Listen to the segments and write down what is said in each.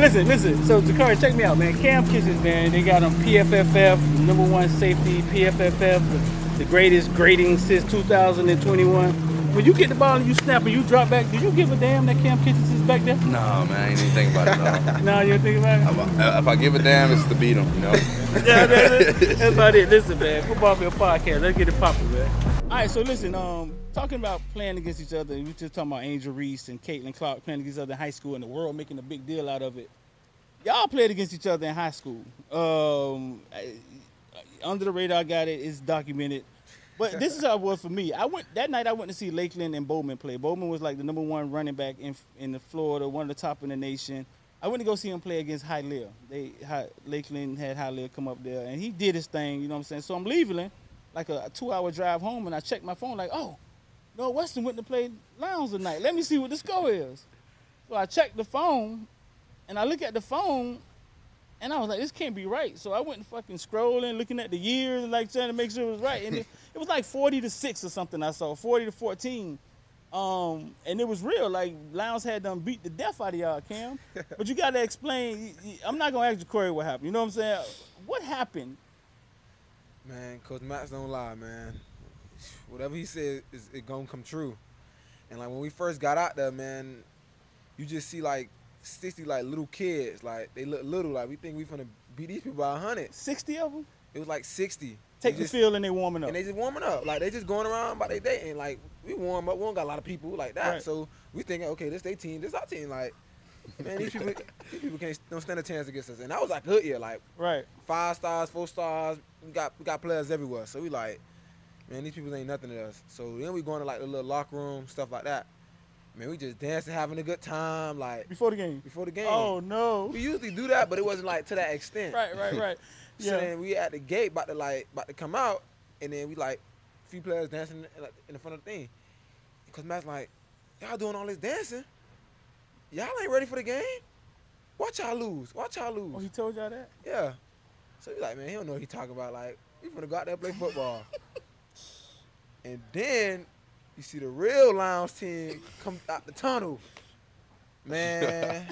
Listen, listen. So Jacurri, check me out, man. Kam Kinchens, man. They got him PFF, number one safety, PFF, the greatest grading since 2021. When you get the ball and you snap and you drop back, do you give a damn that Kam Kinchens is back there? No, man, I ain't even think about it at all. No, you don't think about it. If I, if I give a damn, it's to beat them, you know. yeah, that's, it. that's about it. Listen, man. Footballville Podcast. Let's get it popping, man. All right, so listen. Um, talking about playing against each other. We just talking about Angel Reese and Caitlin Clark playing against each other in high school, and the world making a big deal out of it. Y'all played against each other in high school. Um, I- under the radar, I got it. It's documented. But this is how it was for me. I went that night. I went to see Lakeland and Bowman play. Bowman was like the number one running back in in the Florida, one of the top in the nation. I went to go see him play against Hialeah. They Hi- Lakeland had Hialeah come up there, and he did his thing. You know what I'm saying? So I'm leaving, like a, two-hour drive home, and I checked my phone, like, oh, no, Weston went to play Lowndes tonight. Let me see what the score is. So I checked the phone, and I look at the phone, and I was like, this can't be right. So I went and fucking scrolling, looking at the years, and like trying to make sure it was right. And it, it was like 40 to 6 or something I saw, 40 to 14. Um, and it was real. Like Lowndes had them beat the death out of y'all, Cam. but you gotta explain. I'm not gonna ask you Corey what happened. You know what I'm saying? What happened? Man, Coach Max don't lie, man. Whatever he said is it gonna come true. And like when we first got out there, man, you just see like sixty like little kids, like they look little, like we think we finna beat these people by hundred. 60 of them It was like sixty. take They the just- field and they warming up. and they just warming up. Like they just going around by their day and like we warm up. We don't got a lot of people like that. Right. So we thinking, okay, this they team, this our team. Like, man, these people these people can't don't stand a chance against us. And that was like good year, like right. five stars, four stars. We got we got players everywhere. So we like, man, these people ain't nothing to us. So then we going to like the little locker room, stuff like that. Man, we just dancing, having a good time, like Before the game. before the game. Oh no. We usually do that, but it wasn't like to that extent. Right, right, right. So Yeah. then we at the gate about to like about to come out, and then we like a few players dancing in, like, in the front of the thing. Cause Matt's like, y'all doing all this dancing, y'all ain't ready for the game. Watch y'all lose. Watch y'all lose. Oh, he told y'all that? Yeah. So he's like, man, he don't know what he talking about. Like, we finna go out there and play football. and then you see the real Lowndes team come out the tunnel. Man,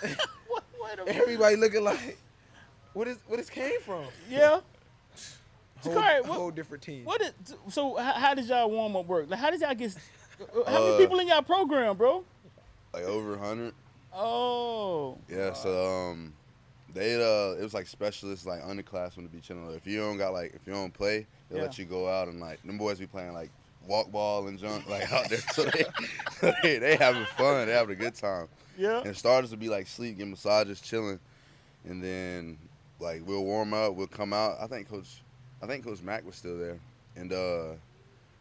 What? Wait a minute. everybody looking like, what is what this came from? Yeah. Whole, Sorry, what- whole different team. What is, so how, how did y'all warm up work? Like how did y'all get how many Uh, people in y'all program, bro? Like over 100. Oh. Yeah, so um, they uh, it was like specialists like underclassmen to be chilling. If you don't got like, if you don't play, they will let you go out and like them boys be playing like walk ball and junk like out there. So they, they they having fun. They having a good time. Yeah. And starters will be like sleep, get massages, chilling, and then like we'll warm up, we'll come out. I think Coach, I think Coach Mack was still there, and uh,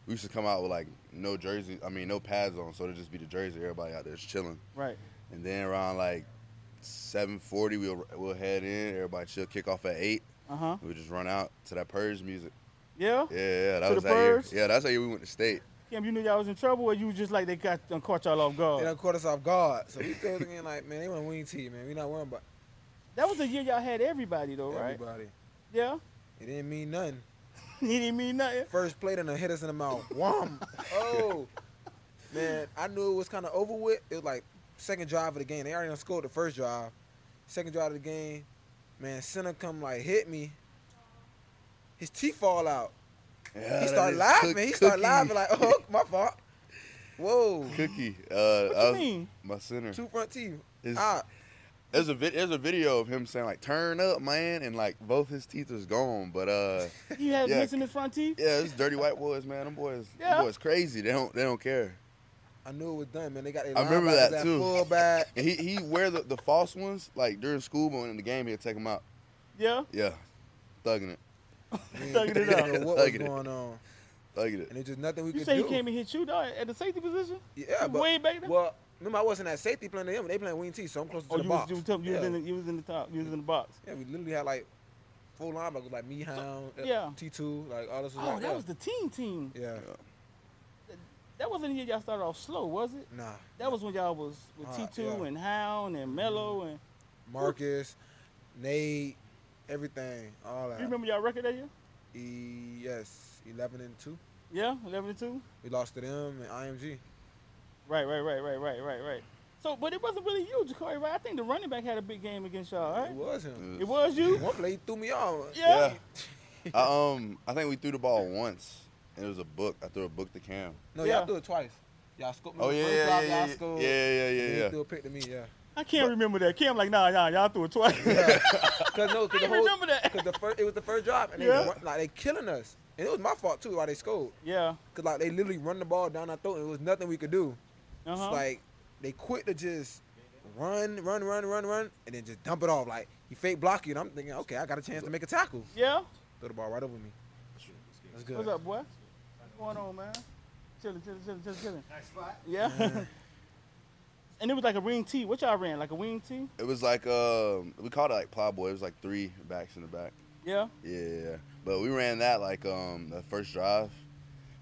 we used to come out with like no jersey, I mean no pads on, so it'd just be the jersey. Everybody out there just chilling, Right. and then around like 7:40, we'll we'll head in. Everybody chill, kick off at eight. Uh huh. We'll just run out to that purge music. Yeah. Yeah, yeah, that To was the that year. Yeah, that's that year we went to state. Kim, you knew y'all was in trouble, or you was just like they got done caught y'all off guard? They done caught us off guard. So we still thinking like, man, they want to win man. We not worrying about That was the year y'all had everybody though, right? everybody. Yeah. It didn't mean nothing. he didn't mean nothing. First play done hit us in the mouth. Wham! Oh, man, I knew it was kind of over with. It was like second drive of the game. They already done scored the first drive. Second drive of the game, man, center come like hit me. His teeth fall out. Yeah, he that started laughing. Cook- he started Cookie. laughing like, oh, my fault. Whoa, Cookie. Uh, What I you was- mean? My center. two front teeth. His- Ah, There's a vid- there's a video of him saying like "Turn up, man," and like both his teeth is gone. But uh, He had Yeah. missing his front teeth. yeah, it's dirty white boys, man. Them boys, Yeah. them boys crazy. They don't they don't care. I knew it was done, man. They got their I remember linebackers that, at too. Fullback. And he he wear the, the false ones like during school, but in the game he'll take them out. Yeah. Yeah, thugging it, Thugging it didn't out. what was Thugging it. going on, thugging it. and it's just nothing we You could say do. he came and hit you dog at the safety position? Yeah, but way back then. well, remember I wasn't at safety playing them. They playing wing T, so I'm closer to oh, the you box. was, you, was, you, yeah. was in the, you was in the top. You was in the box. yeah, we literally had like full linebackers like me, Hound, yeah. T two, like all this was Oh, like that was the team team. yeah. That wasn't the year y'all started off slow, was it? Nah, That was when y'all was with Uh, T two yeah. and Hound and Mello and. Marcus, Nate, everything, all that. You remember y'all record that year? E- yes, eleven and two. Yeah, eleven and two. We lost to them and IMG. Right, right, right, right, right, right, right. So, but it wasn't really you, Jacurri, right? I think the running back had a big game against y'all, It was him. It was you. One play he threw me off. Yeah. I, um, I think we threw the ball once, and it was a book. I threw a book to Cam. No, Yeah. y'all threw it twice. Y'all scooped me. Oh the yeah, first yeah, yeah, y'all yeah, scored. yeah, yeah, and yeah, he threw a pick to me. Yeah. I can't remember that. Cam like, nah, nah, y'all threw it twice. Cause no, cause I the whole, remember that. Cause the first, it was the first drive, and they Yeah. run, like they killing us, and it was my fault too why they scored. yeah. Cause like they literally run the ball down our throat, and it was nothing we could do. Uh-huh. It's like they quit to just run, run, run, run, run, and then just dump it off. Like he fake block you, and I'm thinking, okay, I got a chance to make a tackle. yeah. Throw the ball right over me. That's good. What's up, boy? What's going on, man? Chilling, chilling, chilling, chilling, chilling. Nice spot. Yeah. and it was like a wing tee. What y'all ran? Like a wing tee? It was like um, we called it like plowboy. It was like three backs in the back. Yeah. Yeah, yeah. But we ran that like um the first drive.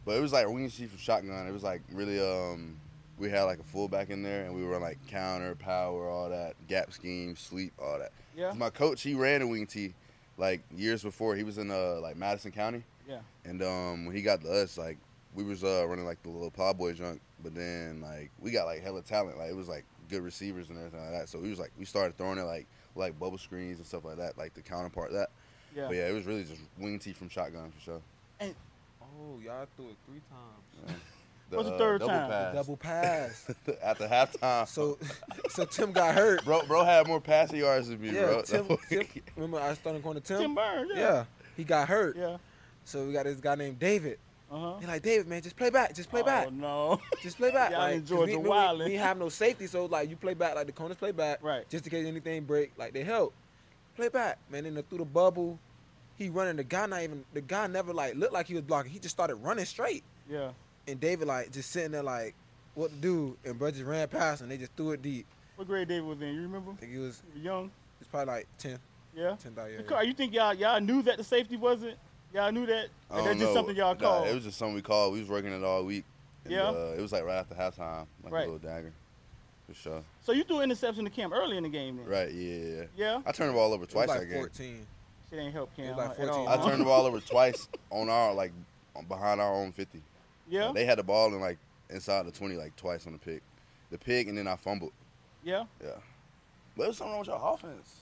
But it was like wing tee from shotgun. It was like really um we had like a fullback in there and we were on like counter, power, all that, gap scheme, sleep, all that. Yeah. My coach, he ran a wing tee like years before. He was in uh like Madison County. Yeah. And um when he got to us, like we was uh running like the little pod boy junk, but then like we got like hella talent. Like it was like good receivers and everything like that. So we was like we started throwing it like like bubble screens and stuff like that, like the counterpart of that. Yeah. But yeah, it was really just wing tee from shotgun for sure. And Oh, y'all threw it three times. What's the third double time? Pass. Double pass. After halftime, so, so Tim got hurt. bro, bro had more passing yards than me, Yeah, bro. Tim, Tim. Remember I started corner Tim. Tim Burns. Yeah. Yeah, he got hurt. Yeah. So we got this guy named David. Uh huh. He like David, man, just play back, just play back. oh, back, no. just play back. Y'all like, in Georgia we, we, wildin'. we have no safety, so like you play back, like the corners play back, Right. Just in case anything break, like they help. Play back, man. Then through the bubble, he running. The guy not even. The guy never like looked like he was blocking. He just started running straight, Yeah. and David like just sitting there like, what to do? And bro just ran past and they just threw it deep. What grade David was in? You remember? I think he was. Young. He's probably like 10, Yeah. 10 yeah, yeah. You think y'all y'all knew that the safety wasn't? Y'all knew that? I Or don't that's just something y'all Nah, called? it was just something we called. We was working it all week. And, Yeah. Uh, it was like right after halftime, like Right. a little dagger, for sure. so you threw interception to Cam early in the game then? Right? Yeah, yeah. yeah. Yeah. I turned the ball over It was twice like that game. 14. Shit ain't help Cam It was like at 14. all. I turned the ball over twice on our like behind our own fifty. Yeah. They had the ball in like inside the twenty like twice on the pick, the pick, and then I fumbled. Yeah. Yeah, but it was something wrong with your offense.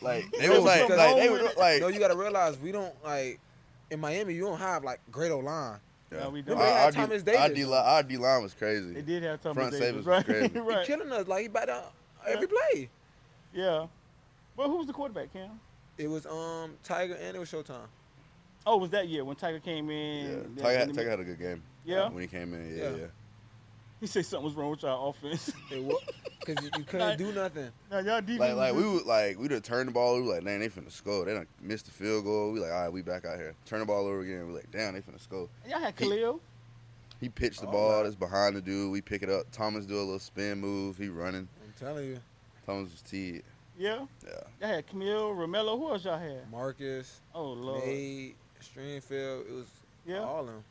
Like they was was like like they were like No, you gotta realize we don't like in Miami. You don't have like great O line. No, we don't. Remember they had Our, our, Thomas D, our, D, li- our D line was crazy. They did have Thomas Front Davis, savers was right? crazy. He right. killing us like he back down every play. Yeah. Well, who was the quarterback, Cam? It was um Tiger and it was Showtime. Oh, it was that year when Tiger came Yeah, in? Tiger, had, Tiger had a good game. Yeah? when he came in. Yeah, Yeah. yeah. He said something was wrong with y'all offense. Because you, you couldn't Like- do nothing. now y'all defense. Like like we would like we'd have turned the ball. We were like, man, they finna score. They done missed the field goal. We like, all right, we back out here. Turn the ball over again. We like, damn, they finna score. y'all had he- Khalil. He pitched the Oh, ball. right. It's behind the dude. We pick it up. Thomas do a little spin move. He running. I'm telling you, Thomas was teed. Yeah. Yeah. Y'all had Camille, Romello. Who else y'all had? Marcus, Oh Lord. Nate, Stringfield. It was Yeah. all of them.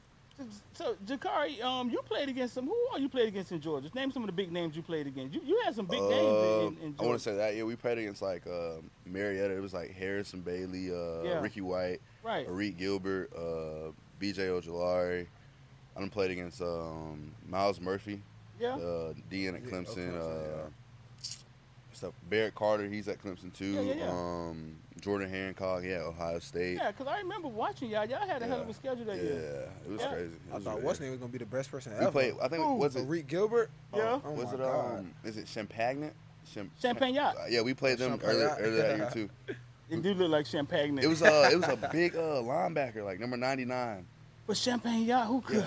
So Jacurri, um, you played against some. Who all you played against in Georgia? Name some of the big names you played against. You you had some big Uh, names in, in I want to say that. Yeah, we played against like uh, Marietta. It was like Harrison Bailey, uh, Yeah. Ricky White, right. Arik Gilbert, uh, B.J. Ojulari. I done played against um, Myles Murphy, Yeah. uh, DN at Yeah, Clemson. Clemson, uh, stuff. Barrett Carter, he's at Clemson too. Yeah, yeah, yeah. Um, Jordan Hancock, yeah, Ohio State. Yeah, because I remember watching y'all. Y'all had a hell of a schedule that Yeah, year. Yeah, it was Yeah. crazy. It I thought what's name was gonna be the best person We ever. Who? played. I think was it Reek Gilbert. Yeah. Oh, was my it God. um is it Champagnat? Cham- Champagnat. Uh, yeah, we played them earlier, earlier that year too. It do look like Champagne. It was uh it was a big uh linebacker like number ninety nine. but Champagnat, who could?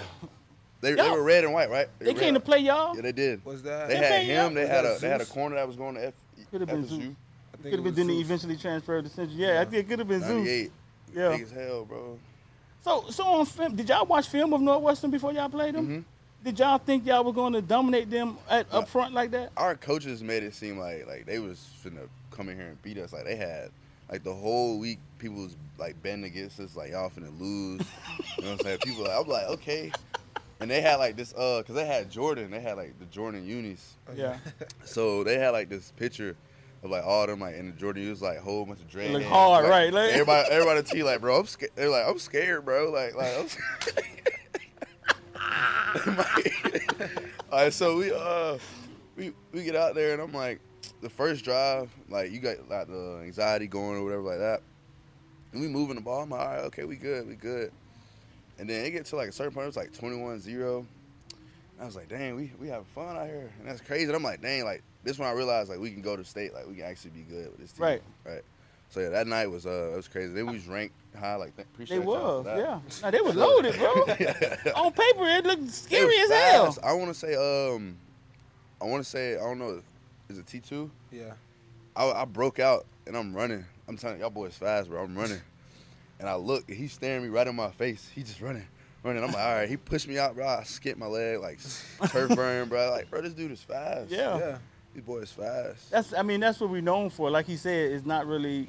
They, they were red and white, right? They were came to play y'all. Yeah, they did. Was that? They They had him. you? They Was had that a they had a corner that was going to F, Could've been FSU. Could have been then eventually transferred to Central. Yeah, I think it could have been Zeus. Yeah. Big as hell, bro. So so on film, did y'all watch film of Northwestern before y'all played them? Mhm. Did y'all think y'all were going to dominate them at, up front like that? Our coaches made it seem like like they was finna come in here and beat us. Like they had like the whole week people was like betting against us, like y'all finna lose. you know what I'm saying? People, like, I'm like okay. And they had like this, uh, cause they had Jordan. They had like the Jordan unis. Yeah. So they had like this picture of like all them like in the Jordan unis like whole bunch of dread. look hard, Like, right, like- everybody, everybody T like, bro, I'm scared. They're like, I'm scared, bro. Like, like I'm scared. all right, so we uh we we get out there and I'm like, the first drive, like you got like the anxiety going or whatever like that. And we moving the ball. I'm like, all right, okay, we good, we good. And then it get to like a certain point, it was like 21-0. I was like, dang, we we having fun out here, and that's crazy. And I'm like, dang, like this when I realized like we can go to state, like we can actually be good with this team. Right. Right. So yeah, that night was uh it was crazy. Then we was ranked high, like appreciate They y'all was, that. yeah. Nah, they was loaded, bro. On paper, it looked scary was as hell. I want to say um, I want to say I don't know, is it T two? Yeah. I, I broke out and I'm running. I'm telling y'all boys fast, bro. I'm running, and I look and he's staring me right in my face. He just running, running. I'm like, all right. He pushed me out, bro. I skipped my leg, like turf burn, bro. Like, bro, this dude is fast. Yeah. Yeah. These boys fast. That's I mean that's what we're known for. Like he said, it's not really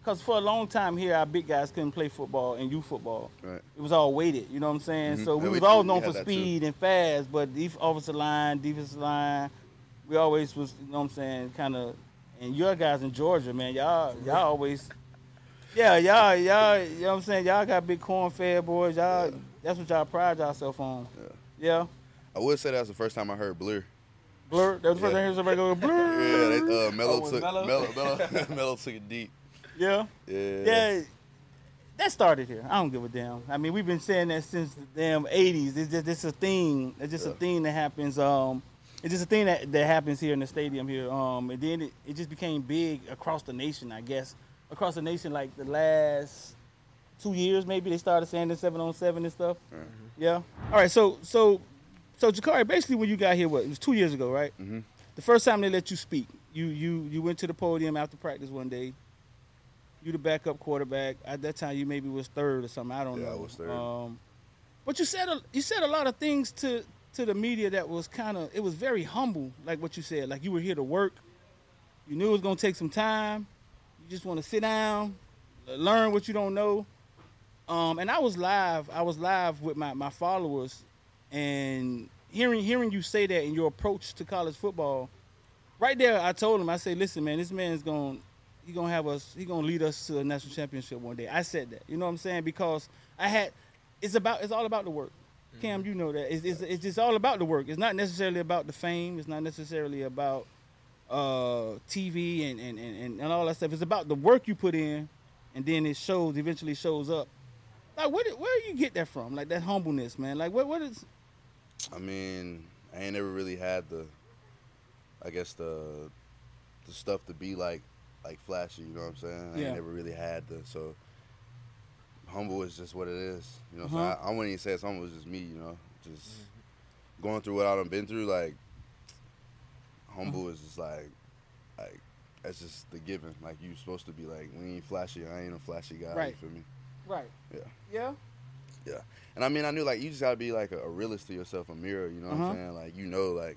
because for a long time here, our big guys couldn't play football and youth football. Right. It was all weighted. You know what I'm saying? Mhm. So we Yeah, we was always known for that too. speed and fast, but def- offensive line, defensive line, we always was. You know what I'm saying? Kind of. And your guys in Georgia, man, y'all y'all always. Yeah, y'all, y'all, you know what I'm saying? Y'all got big corn fed boys. Y'all, that's what y'all pride yourself on. Yeah. I would say that was the first time I heard Blur. Blur. That was the first Yeah. time I heard somebody go blur. Yeah, they, uh, Mello Oh, took Melo? Mello, Mello, Mello took it deep. Yeah. Yeah. Yeah, that started here. I don't give a damn. I mean, we've been saying that since the damn '80s. It's just it's a thing. It's just a thing that happens. Um, it's just a thing that, that happens here in the stadium here. Um, and then it, it just became big across the nation. I guess across the nation, like the last two years, maybe they started saying the seven on seven and stuff. Mhm. Yeah. All right. So so so Jacurri, basically when you got here, what it was two years ago, right? Mhm. The first time they let you speak, you you you went to the podium after practice one day. You the backup quarterback. At that time, you maybe was third or something. I don't Yeah, I know. was third. Um, but you said a, you said a lot of things to to the media that was kind of it was very humble, like what you said. Like you were here to work. You knew it was gonna take some time. You just want to sit down, learn what you don't know. Um, and I was live. I was live with my, my followers, and hearing hearing you say that in your approach to college football, right there, I told him. I said, "Listen, man, this man's going he gonna have us. He gonna lead us to a national championship one day." I said that. You know what I'm saying? Because I had. It's about. It's all about the work. Cam, you know that. It's, it's, it's just all about the work. It's not necessarily about the fame. It's not necessarily about uh, TV and, and, and, and all that stuff. It's about the work you put in, and then it shows. Eventually, shows up. Like, where did, where you get that from? Like that humbleness, man. Like, what what is? I mean, I ain't never really had the, I guess the, the stuff to be like, like flashy. You know what I'm saying? I Yeah. ain't never really had the so. Humble is just what it is. You know, Uh-huh. so I, I wouldn't even say it's humble. It's just me. You know, just going through what I've been through. Like, humble is just like, like that's just the given. Like you're supposed to be like, we ain't flashy. I ain't a flashy guy. Right. You feel me? Right. Yeah. Yeah. And I mean, I knew like you just gotta be like a, a realist to yourself, a mirror. You know what Uh-huh. I'm saying? Like you know, like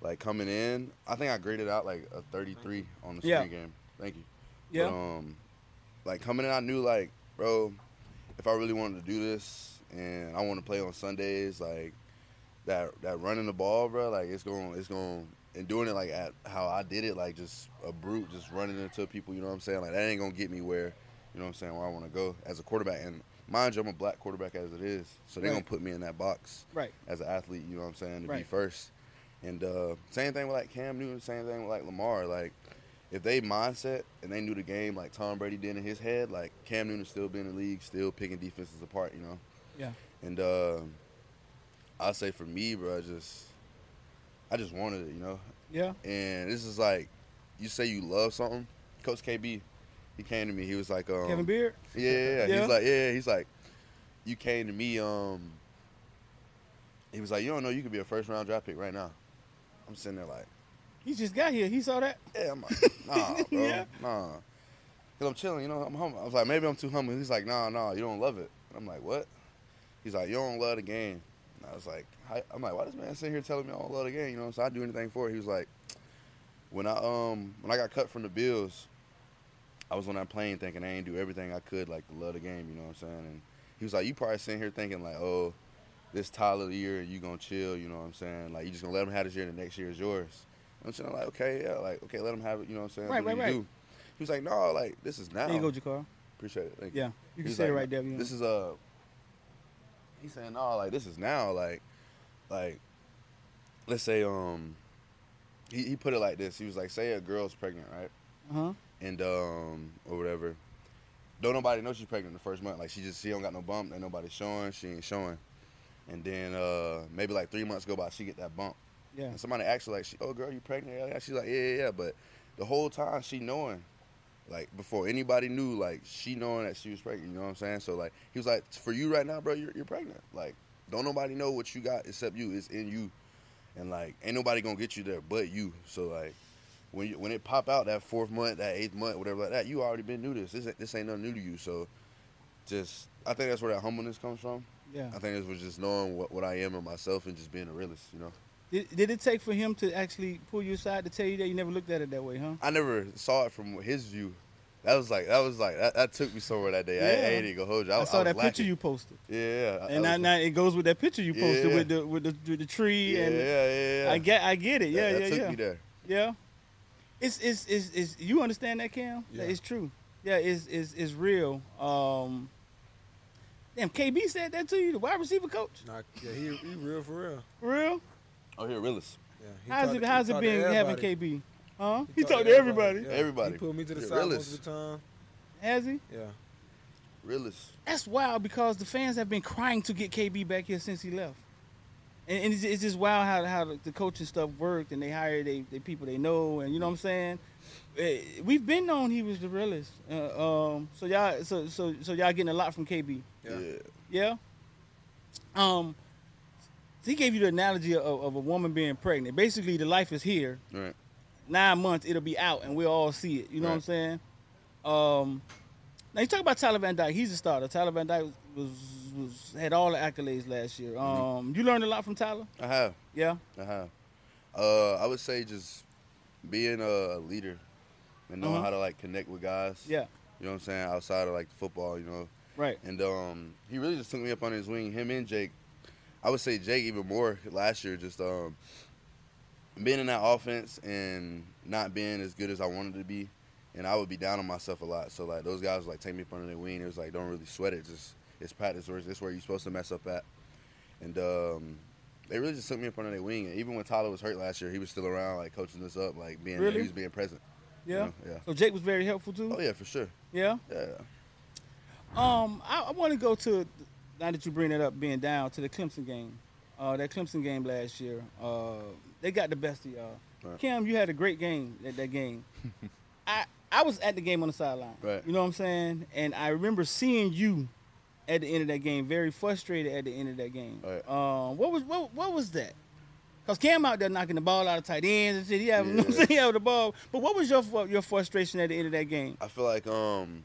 like coming in, I think I graded out like a 33 on the Yeah. game. Thank you. Yeah. But, um, like coming in, I knew like, bro, if I really wanted to do this and I want to play on Sundays, like that that running the ball, bro, like it's going it's going and doing it like at how I did it, like just a brute, just running into people. You know what I'm saying? Like that ain't gonna get me where, you know what I'm saying, where I want to go as a quarterback. And mind you, I'm a black quarterback as it is, so they're Right. gonna put me in that box Right. as an athlete. You know what I'm saying? To be first. And uh, same thing with like Cam Newton. Same thing with like Lamar. Like if they mindset and they knew the game like Tom Brady did in his head, like Cam Newton still be in the league, still picking defenses apart. You know. Yeah. And uh, I say for me, bro, I just I just wanted it. You know. Yeah. And this is like you say you love something. Coach KB, he came to me. He was like, um, Kevin Beard. yeah, yeah, yeah. He's like, yeah, he's like, you came to me. Um, he was like, you don't know you could be a first round draft pick right now. I'm sitting there like, He just got here. He saw that. yeah, I'm like, nah, bro, Yeah. nah. Cause I'm chilling, you know. I'm humble. I was like, maybe I'm too humble. He's like, nah, nah, you don't love it. I'm like, what? He's like, you don't love the game. And I was like, hi- I'm like, why this man sitting here telling me I don't love the game? You know, so I do anything for it. He was like, when I um when I got cut from the Bills, I was on that plane thinking I ain't do everything I could like to love the game. You know what I'm saying? And he was like, you probably sitting here thinking like, oh, this Tyler the year, you gonna chill. You know what I'm saying? Like you just gonna let him have this year, and the next year is yours. I'm saying like, okay, yeah, like okay, let him have it. You know what I'm saying? Right, what right, you right. do. He was like, no, like this is now. There you go, Jakar. Appreciate it. Thank Yeah. You can say it right there. This is uh He's saying no, like this is now, like, like, let's say um, he, he put it like this. He was like, say a girl's pregnant, right? Uh huh. And um or whatever. Don't nobody know she's pregnant in the first month. Like she just she don't got no bump, ain't nobody showing, she ain't showing. And then uh maybe like three months go by, she get that bump. Yeah. And somebody asks her like, she, "Oh, girl, you pregnant?" Yeah. She's like, "Yeah, yeah, yeah." But the whole time she knowing, like before anybody knew, like she knowing that she was pregnant. You know what I'm saying? So like he was like, "For you right now, bro, you're, you're pregnant. Like don't nobody know what you got except you. It's in you, and like ain't nobody gonna get you there but you. So like." When you, when it pop out that fourth month, that eighth month, whatever like that, you already been new this. This ain't, this ain't nothing new to you. So, just I think that's where that humbleness comes from. Yeah. I think it was just knowing what, what I am in myself and just being a realist. You know. Did, did it take for him to actually pull you aside to tell you that you never looked at it that way, huh? I never saw it from his view. That was like that was like that, that took me somewhere that day. I, I Yeah. ain't even gonna hold you. I, I saw was that lacking. picture you posted, Yeah, yeah. And now, now it goes with that picture you posted Yeah. with the with the, with the tree yeah, and yeah, yeah, yeah. I get I get it. That- Yeah, that, yeah, took yeah. me there. Yeah. It's it's it's, it's you understand that Cam? Yeah. It's true. Yeah, it's it's it's real. Um Damn, KB said that to you, the wide receiver coach. Nah, yeah, he, he real for real. Real? Oh, here, realist. Yeah, he How's it to- how's it been having. KB? Huh? He He talked to everybody. Yeah, Everybody. He pulled me to the Yeah, side realist. most of the time. Has he? Yeah. Realist. That's wild because the fans have been crying to get KB back here since he left. And, and it's, it's just wild how, how the, the coaching stuff worked and they hire they, they people they know and you know what I'm saying. Eh, We've been known he was the realest. Uh, um, so y'all so so so y'all getting a lot from KB. Yeah. Yeah. Yeah. Um, he gave you the analogy of, of a woman being pregnant. Basically, the life is here. Right. Nine months, it'll be out, and we'll all see it. You know what I'm saying? Um, now you talk about Tyler Van Dyke. He's a starter. Tyler Van Dyke was, was, was had all the accolades last year. Um, you learned a lot from Tyler. I have. Yeah. I have. Uh, I would say just being a leader and knowing Uh-huh. how to like connect with guys. Yeah. You know what I'm saying? Outside of like football, you know. Right. And um, he really just took me up on his wing. Him and Jake. I would say Jake even more last year. Just um, being in that offense and not being as good as I wanted to be, and I would be down on myself a lot. So like those guys would, like take me up under their wing. It was like don't really sweat it. Just it's practice or it's where you're supposed to mess up at. And um, they really just took me up under their wing. And even when Tyler was hurt last year, he was still around, like coaching us up, like being Really? he was being present. you Yeah. know? Yeah. So Jake was very helpful too. Oh yeah, for sure. Yeah. Yeah. Um, I, I want to go to now that you bring it up, being down to the Clemson game. Uh, that Clemson game last year. Uh, they got the best of y'all. Right. Cam, you had a great game at that game. I I was at the game on the sideline. Right. You know what I'm saying? And I remember seeing you at the end of that game, very frustrated at the end of that game. Right. Um, what was what what was that? Cause Cam out there knocking the ball out of tight ends and shit. He have, you know what I'm saying? He have the ball. But what was your your frustration at the end of that game? I feel like um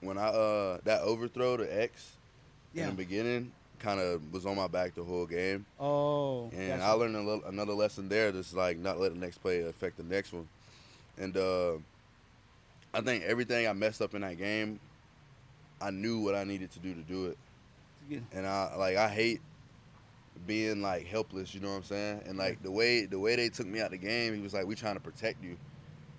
when I uh that overthrow to X Yeah. in the beginning kind of was on my back the whole game, Oh. and gotcha. I learned a little, another lesson there. Just like not let the next play affect the next one, and uh I think everything I messed up in that game, I knew what I needed to do to do it, Yeah. and I like I hate being like helpless. You know what I'm saying? And like the way the way they took me out of the game, he was like, "We trying to protect you,"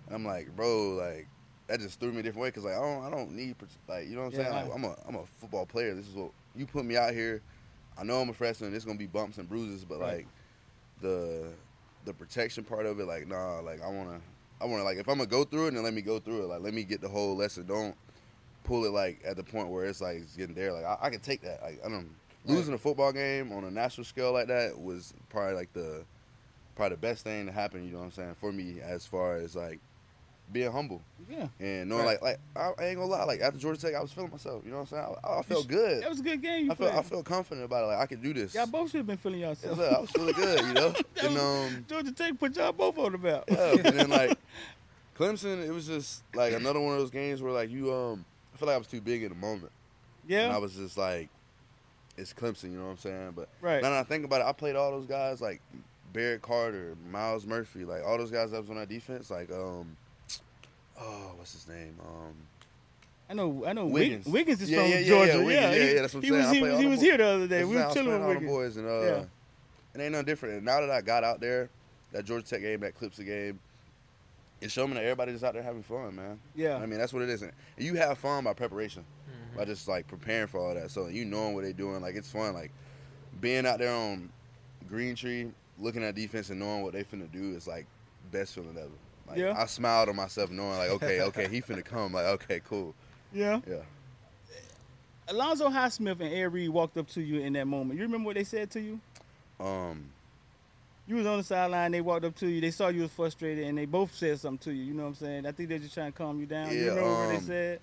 and I'm like, "Bro, like." That just threw me a different way because like I don't I don't need like you know what I'm Yeah, saying like, I'm a I'm a football player. This is what you put me out here. I know I'm a freshman. It's gonna be bumps and bruises, but Right. like the the protection part of it, like nah, like I wanna I wanna like if I'm gonna go through it, then let me go through it. Like let me get the whole lesson. Don't pull it like at the point where it's like it's getting there. Like I, I can take that. Like I don't losing a football game on a national scale like that was probably like the probably the best thing to happen. You know what I'm saying for me as far as like being humble Yeah. and knowing Right. like like I, ain't gonna lie. Like after Georgia Tech, I was feeling myself. You know what I'm saying? I, I felt good. That was a good game. I felt I felt confident about it. Like I could do this. Y'all both should have been feeling yourself. sir. I was feeling good, you know. And um, Georgia Tech put y'all both on the map. yeah, and then like Clemson, it was just like another one of those games where like you um, feel like I was too big in the moment, Yeah. and I was just like, it's Clemson, you know what I'm saying? But Right. now that I think about it, I played all those guys like Barrett Carter, Myles Murphy, like all those guys that was on that defense, like um, oh, what's his name? Um, I know. I know. Wiggins. Wiggins. Is Yeah, from yeah, yeah, Georgia. yeah, Wiggins. he, Yeah, yeah, that's what I'm he saying. was. He, was- he was here the other day. That's We were chilling with Wiggins. boys, and uh, Yeah. it ain't no different. And now that I got out there, that Georgia Tech game, that Clemson game, it showed me that everybody just out there having fun, man. Yeah. I mean, that's what it is. And you have fun by preparation, by just like preparing for all that. So you knowing what they're doing, like it's fun. Like being out there on Green Tree, looking at defense and knowing what they finna do is like best feeling ever. Like Yeah. I smiled on myself knowing like, okay, okay, he finna come. Like, okay, cool. Yeah. Yeah. Alonzo Highsmith and Ed Reed walked up to you in that moment. You remember what they said to you? Um, You was on the sideline. They walked up to you. They saw you was frustrated, and they both said something to you. You know what I'm saying? I think they're just trying to calm you down. you Yeah, remember what they um, said?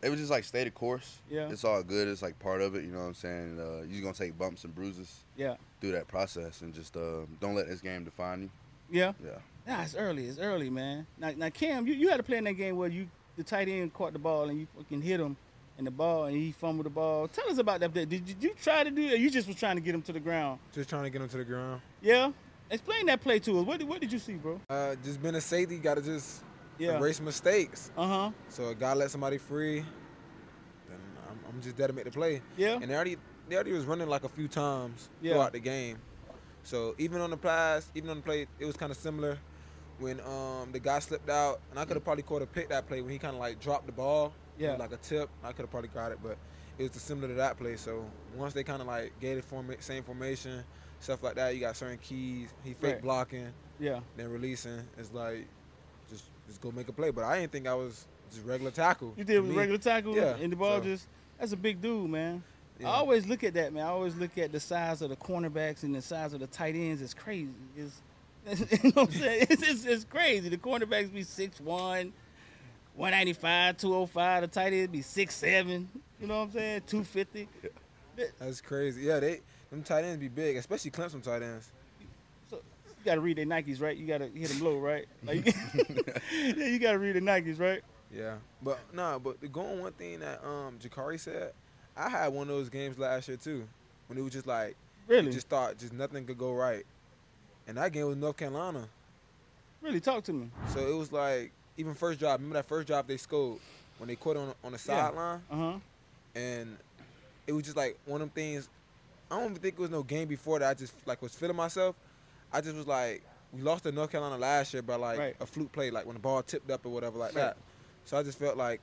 it was just like stay the course. Yeah. It's all good. It's like part of it. You know what I'm saying? Uh, you're gonna take bumps and bruises Yeah. through that process, and just uh, don't let this game define you. Yeah. Yeah. Nah, it's early. It's early, man. Now, now Cam, you, you had to play in that game where you the tight end caught the ball and you fucking hit him in the ball and he fumbled the ball. Tell us about that. Did you, did you try to do it you just was trying to get him to the ground? Just trying to get him to the ground. Yeah. Explain that play to us. What did, what did you see, bro? Uh, just being a safety, got to just Yeah. erase mistakes. Uh huh. So a guy let somebody free, then I'm, I'm just there to make the play. Yeah. And they already they already was running like a few times Yeah. throughout the game. So even on the pass, even on the play, it was kind of similar. When um the guy slipped out, and I could have probably caught a pick that play when he kind of like dropped the ball. Yeah. Like a tip, I could have probably got it, but it was similar to that play. So once they kind of like gave the form- same formation, stuff like that, you got certain keys. He fake Right. blocking, Yeah. then releasing. It's like just just go make a play. But I didn't think I was just regular tackle. You did with regular tackle Yeah, and the ball so- just that's a big dude, man. yeah. I always look at that, man. I always look at the size of the cornerbacks and the size of the tight ends. It's crazy. It's, you know what I'm saying? It's, it's, it's crazy. The cornerbacks be 6'1", 195, 205. The tight ends be 6'7", you know what I'm saying? 250. That's crazy. Yeah, they them tight ends be big, especially Clemson tight ends. So you got to read their Nikes, right? You got to hit them low, right? Like, yeah, you got to read the Nikes, right? Yeah, but nah, but the going one thing that um Jacurri said, I had one of those games last year too, when it was just like Really? just thought just nothing could go right, and that game was North Carolina. really talk to me. So it was like even first drive. Remember that first drive they scored when they caught on on the Yeah. sideline, Uh-huh. and it was just like one of them things. I don't even think it was no game before that. I just like was feeling myself. I just was like, we lost to North Carolina last year by like Right. a fluke play, like when the ball tipped up or whatever like Right. that. So I just felt like,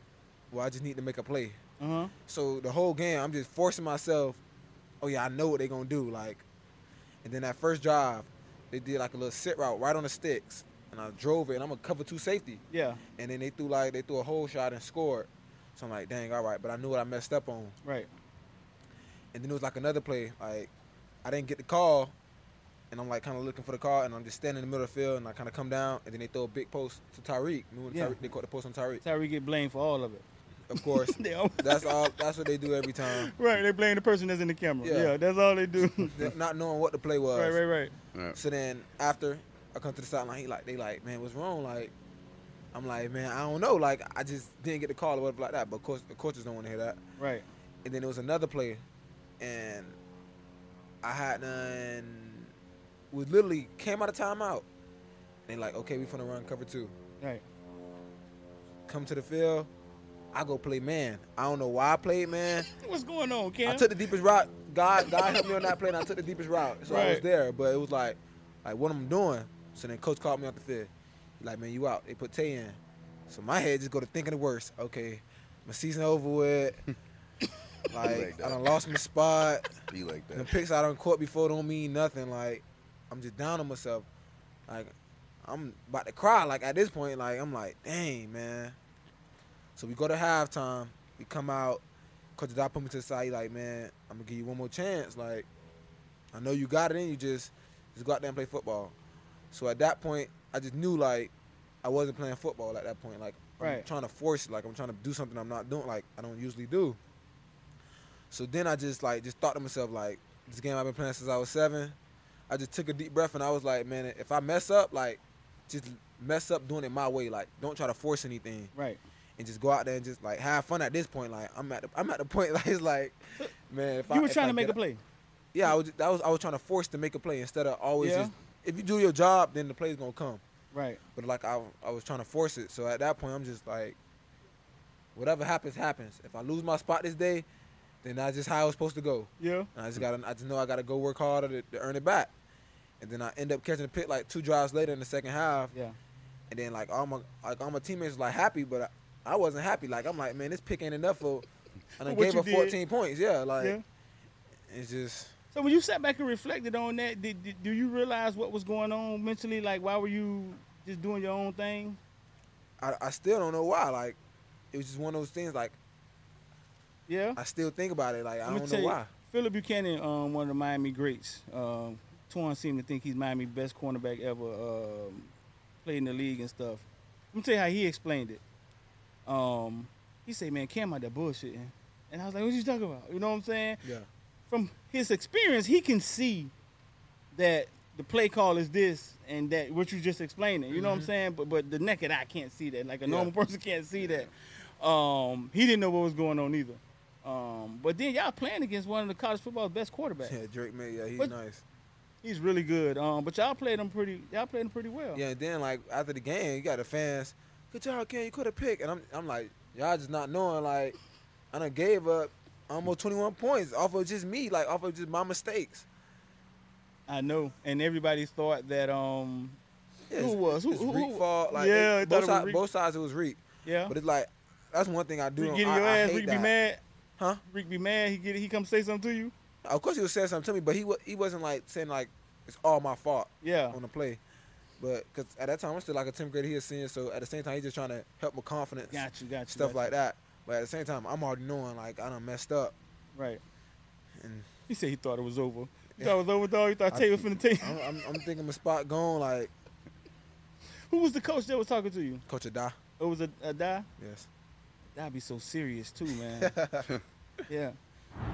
well, I just need to make a play. Uh-huh. So the whole game, I'm just forcing myself. Oh yeah, I know what they're gonna do. Like, and then that first drive, they did like a little sit route right on the sticks, and I drove it, and I'm gonna cover two safety. Yeah, And then they threw like they threw a whole shot and scored. So I'm like, dang, all right. But I knew what I messed up on. right. And then it was like another play. Like I didn't get the call, and I'm like kind of looking for the call, and I'm just standing in the middle of the field, and I kind of come down, and then they throw a big post to Tyreek. Remember Yeah. Tyreek, they caught the post on Tyreek. That's how get blamed for all of it. Of course, that's all. That's what they do every time. Right, they blame the person that's in the camera. Yeah, Yeah. that's all they do. Not knowing what the play was. right, right, right. Yeah. So then after I come to the sideline, he like they like, man, what's wrong? Like, I'm like, man, I don't know. Like, I just didn't get the call or whatever like that. But of course, the coaches don't want to hear that. Right. And then there was another play, and I had done was literally came out of timeout. They like, okay, we finna run cover two. Right. Come to the field. I go play man. I don't know why I played man. What's going on, Cam? I took the deepest route. God, God helped me on that play, and I took the deepest route. So I was there, but it was like, like what am I'm doing. So then coach called me off the field. He like, man, you out. They put Tay in. So my head just go to thinking the worst. Okay, my season over with. like Like that. I done lost my spot. Be like that. The that. picks I done caught before don't mean nothing. Like I'm just down on myself. Like I'm about to cry. Like at this point, like I'm like, dang man. So we go to halftime. We come out. Coach Doc put me to the side. He like, man, I'm gonna give you one more chance. Like I know you got it in you. Just just go out there and play football. So at that point, I just knew like I wasn't playing football at that point. Like I'm trying to force it. Like I'm trying to do something I'm not doing. Like I don't usually do. So then I just like just thought to myself like this game I've been playing since I was seven. I just took a deep breath and I was like, man, if I mess up, like just mess up doing it my way. Like don't try to force anything Right. and just go out there and just like have fun. At this point, like I'm at the, I'm at the point like it's like, man, if I, You were trying I to make get a play. yeah, I was. That was. I was trying to force to make a play instead of always Yeah. just. If you do your job, then the play's gonna come. Right. But like I, I was trying to force it. So at that point, I'm just like, whatever happens, happens. If I lose my spot this day, then that's just how it was supposed to go. Yeah. And I just gotta. I just know I gotta go work harder to, to earn it back. And then I end up catching a pick like two drives later in the second half. Yeah. And then like all my like all my teammates was like happy, but I, I wasn't happy. Like I'm like, man, this pick ain't enough for. And I gave her did. 14 points. Yeah, like yeah. it's just. So when you sat back and reflected on that, did, did do you realize what was going on mentally? Like, why were you just doing your own thing? I, I still don't know why. Like, it was just one of those things. Like, Yeah. I still think about it. Like, I don't know you, why. Phillip Buchanon, um, one of the Miami greats. Um, Torn seemed to think he's Miami best cornerback ever. Um, played in the league and stuff. Let me tell you how he explained it. Um, he said, "Man, Cam out there bullshitting," and I was like, "What you talking about?" You know what I'm saying? Yeah. From his experience, he can see that the play call is this and that what you just explaining. You know what I'm Mhm. saying? But but the naked eye can't see that. Like a Yeah. normal person can't see that. Um, he didn't know what was going on either. Um, but then y'all playing against one of the college football's best quarterbacks. Yeah, Drake Maye. Yeah, he's But- nice. He's really good. Um, but y'all played him pretty. Y'all played him pretty well. Yeah, and then like after the game, you got the fans. Good job, Ken. You could have picked. And I'm, I'm like, y'all just not knowing. Like, I done gave up almost 21 points off of just me, like off of just my mistakes. I know. And everybody thought that. Um, Yeah, Who was? Who- who- Reek who- fault. Like, Yeah, it- both, Reek. both sides it was Reek. yeah. But it's like that's one thing I do. Getting your I ass. hate Rick be mad. Huh? Rick be mad. He get. it. He come say something to you. Of course he was saying something to me, but he wa- he wasn't like saying like it's all my fault Yeah. on the play. But because at that time I'm still like a 10th grader he was seeing, so at the same time he's just trying to help my confidence, Got you. Got you. stuff got like that. But at the same time I'm already knowing like I done messed up. Right. and He said he thought it was over. He thought it was over, dog. He thought Tay was finna take. I'm, I'm, I'm thinking my spot gone. Like Who was the coach that was talking to you? Coach Ada, It was a, a die. yes. That'd be so serious too, man. yeah.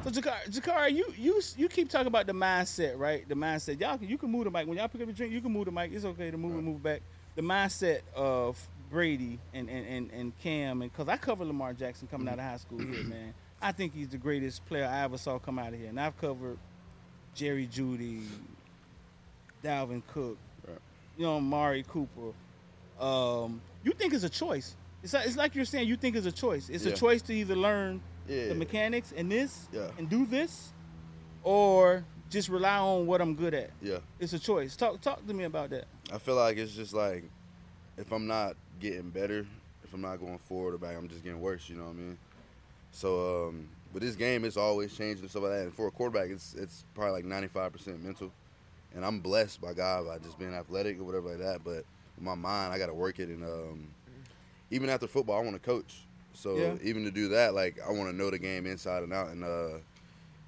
So Jakar, Jakar, you you you keep talking about the mindset, right? The mindset. Y'all can you can move the mic when y'all pick up a drink. You can move the mic. It's okay to move and move back. The mindset of Brady and and and, and Cam and because I cover Lamar Jackson coming out of high school here, man. I think he's the greatest player I ever saw come out of here, and I've covered Jerry Jeudy, Dalvin Cook, Right. you know, Mari Cooper. Um, you think it's a choice? It's like, it's like you're saying you think it's a choice. It's Yeah. a choice to either learn Yeah. the mechanics and this Yeah. and do this, or just rely on what I'm good at. Yeah. It's a choice. Talk talk to me about that. I feel like it's just like if I'm not getting better, if I'm not going forward or back, I'm just getting worse. You know what I mean? So, um, but this game is always changing and stuff like that. And for a quarterback, it's it's probably like 95% mental. And I'm blessed by God by just being athletic or whatever like that. But with my mind, I got to work it. And um, even after football, I want to coach. So Yeah. even to do that, like I want to know the game inside and out. And uh,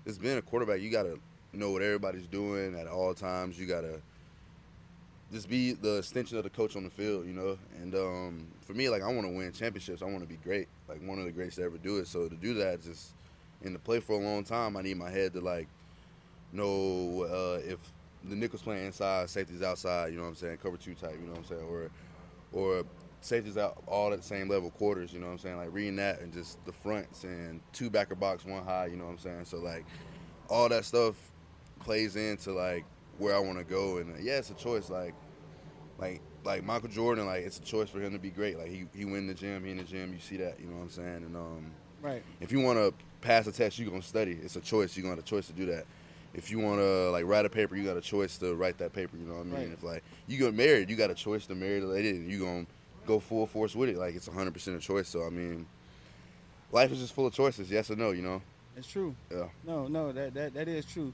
it's being a quarterback, you got to know what everybody's doing at all times. You got to just be the extension of the coach on the field, you know. And um, for me, like I want to win championships. I want to be great, like one of the greats to ever do it. So to do that, just and to play for a long time, I need my head to like know uh, if the nickel's playing inside, safety's outside. You know what I'm saying? Cover two type. You know what I'm saying? Or or safety's out all at the same level quarters. You know what I'm saying? Like reading that and just the fronts and two backer box, one high. You know what I'm saying? So like all that stuff plays into like where I want to go. And uh, yeah, it's a choice. Like like like Michael Jordan, like it's a choice for him to be great. Like he he win the gym, he in the gym. You see that, you know what I'm saying? And um, Right. if you want to pass a test, you're gonna study. It's a choice. You're gonna have a choice to do that. If you want to like write a paper, you got a choice to write that paper. You know what I mean? Right. If like you get married, you got a choice to marry the lady, and you gonna go full force with it. Like it's 100 percent a choice. So I mean, life is just full of choices. Yes or no. You know? It's true. Yeah. No, no, that that, that is true.